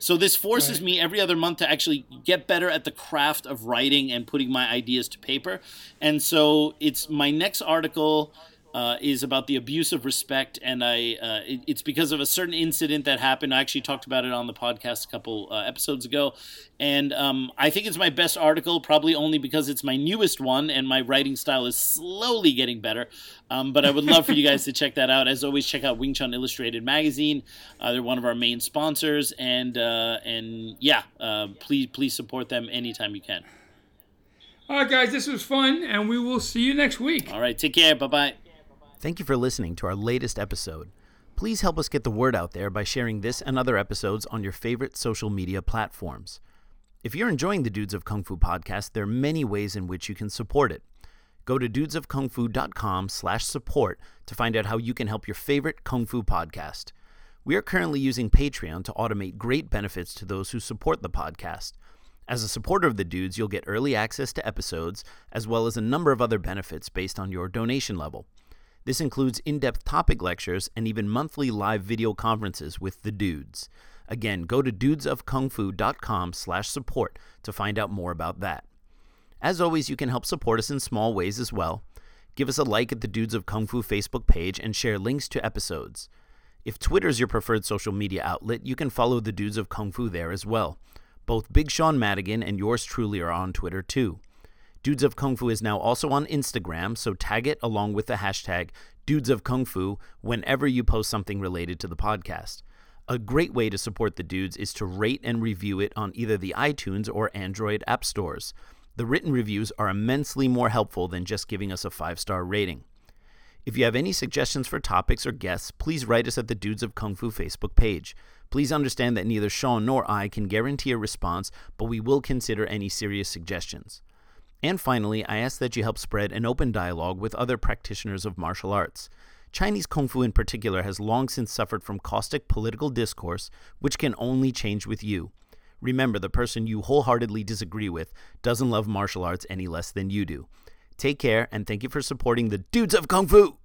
So this forces right. me every other month to actually get better at the craft of writing and putting my ideas to paper. And so it's my next article uh, is about the abuse of respect, and I uh, it, it's because of a certain incident that happened. I actually talked about it on the podcast a couple uh, episodes ago, and um, I think it's my best article, probably only because it's my newest one, and my writing style is slowly getting better. Um, but I would love for you guys to check that out. As always, check out Wing Chun Illustrated magazine. Uh, they're one of our main sponsors, and uh, and yeah, uh, please please support them anytime you can. All right, guys, this was fun, and we will see you next week. All right, take care. Bye bye. Thank you for listening to our latest episode. Please help us get the word out there by sharing this and other episodes on your favorite social media platforms. If you're enjoying the Dudes of Kung Fu podcast, there are many ways in which you can support it. Go to dudesofkungfu.com slash support to find out how you can help your favorite Kung Fu podcast. We are currently using Patreon to automate great benefits to those who support the podcast. As a supporter of the Dudes, you'll get early access to episodes, as well as a number of other benefits based on your donation level. This includes in depth topic lectures and even monthly live video conferences with the dudes. Again, go to dudesofkungfu.com slash support to find out more about that. As always, you can help support us in small ways as well. Give us a like at the Dudes of Kung Fu Facebook page and share links to episodes. If Twitter is your preferred social media outlet, you can follow the Dudes of Kung Fu there as well. Both Big Sean Madigan and yours truly are on Twitter too. Dudes of Kung Fu is now also on Instagram, so tag it along with the hashtag Dudes of Kung Fu whenever you post something related to the podcast. A great way to support the dudes is to rate and review it on either the iTunes or Android app stores. The written reviews are immensely more helpful than just giving us a five star rating. If you have any suggestions for topics or guests, please write us at the Dudes of Kung Fu Facebook page. Please understand that neither Sean nor I can guarantee a response, but we will consider any serious suggestions. And finally, I ask that you help spread an open dialogue with other practitioners of martial arts. Chinese Kung Fu in particular has long since suffered from caustic political discourse, which can only change with you. Remember, the person you wholeheartedly disagree with doesn't love martial arts any less than you do. Take care, and thank you for supporting the Dudes of Kung Fu!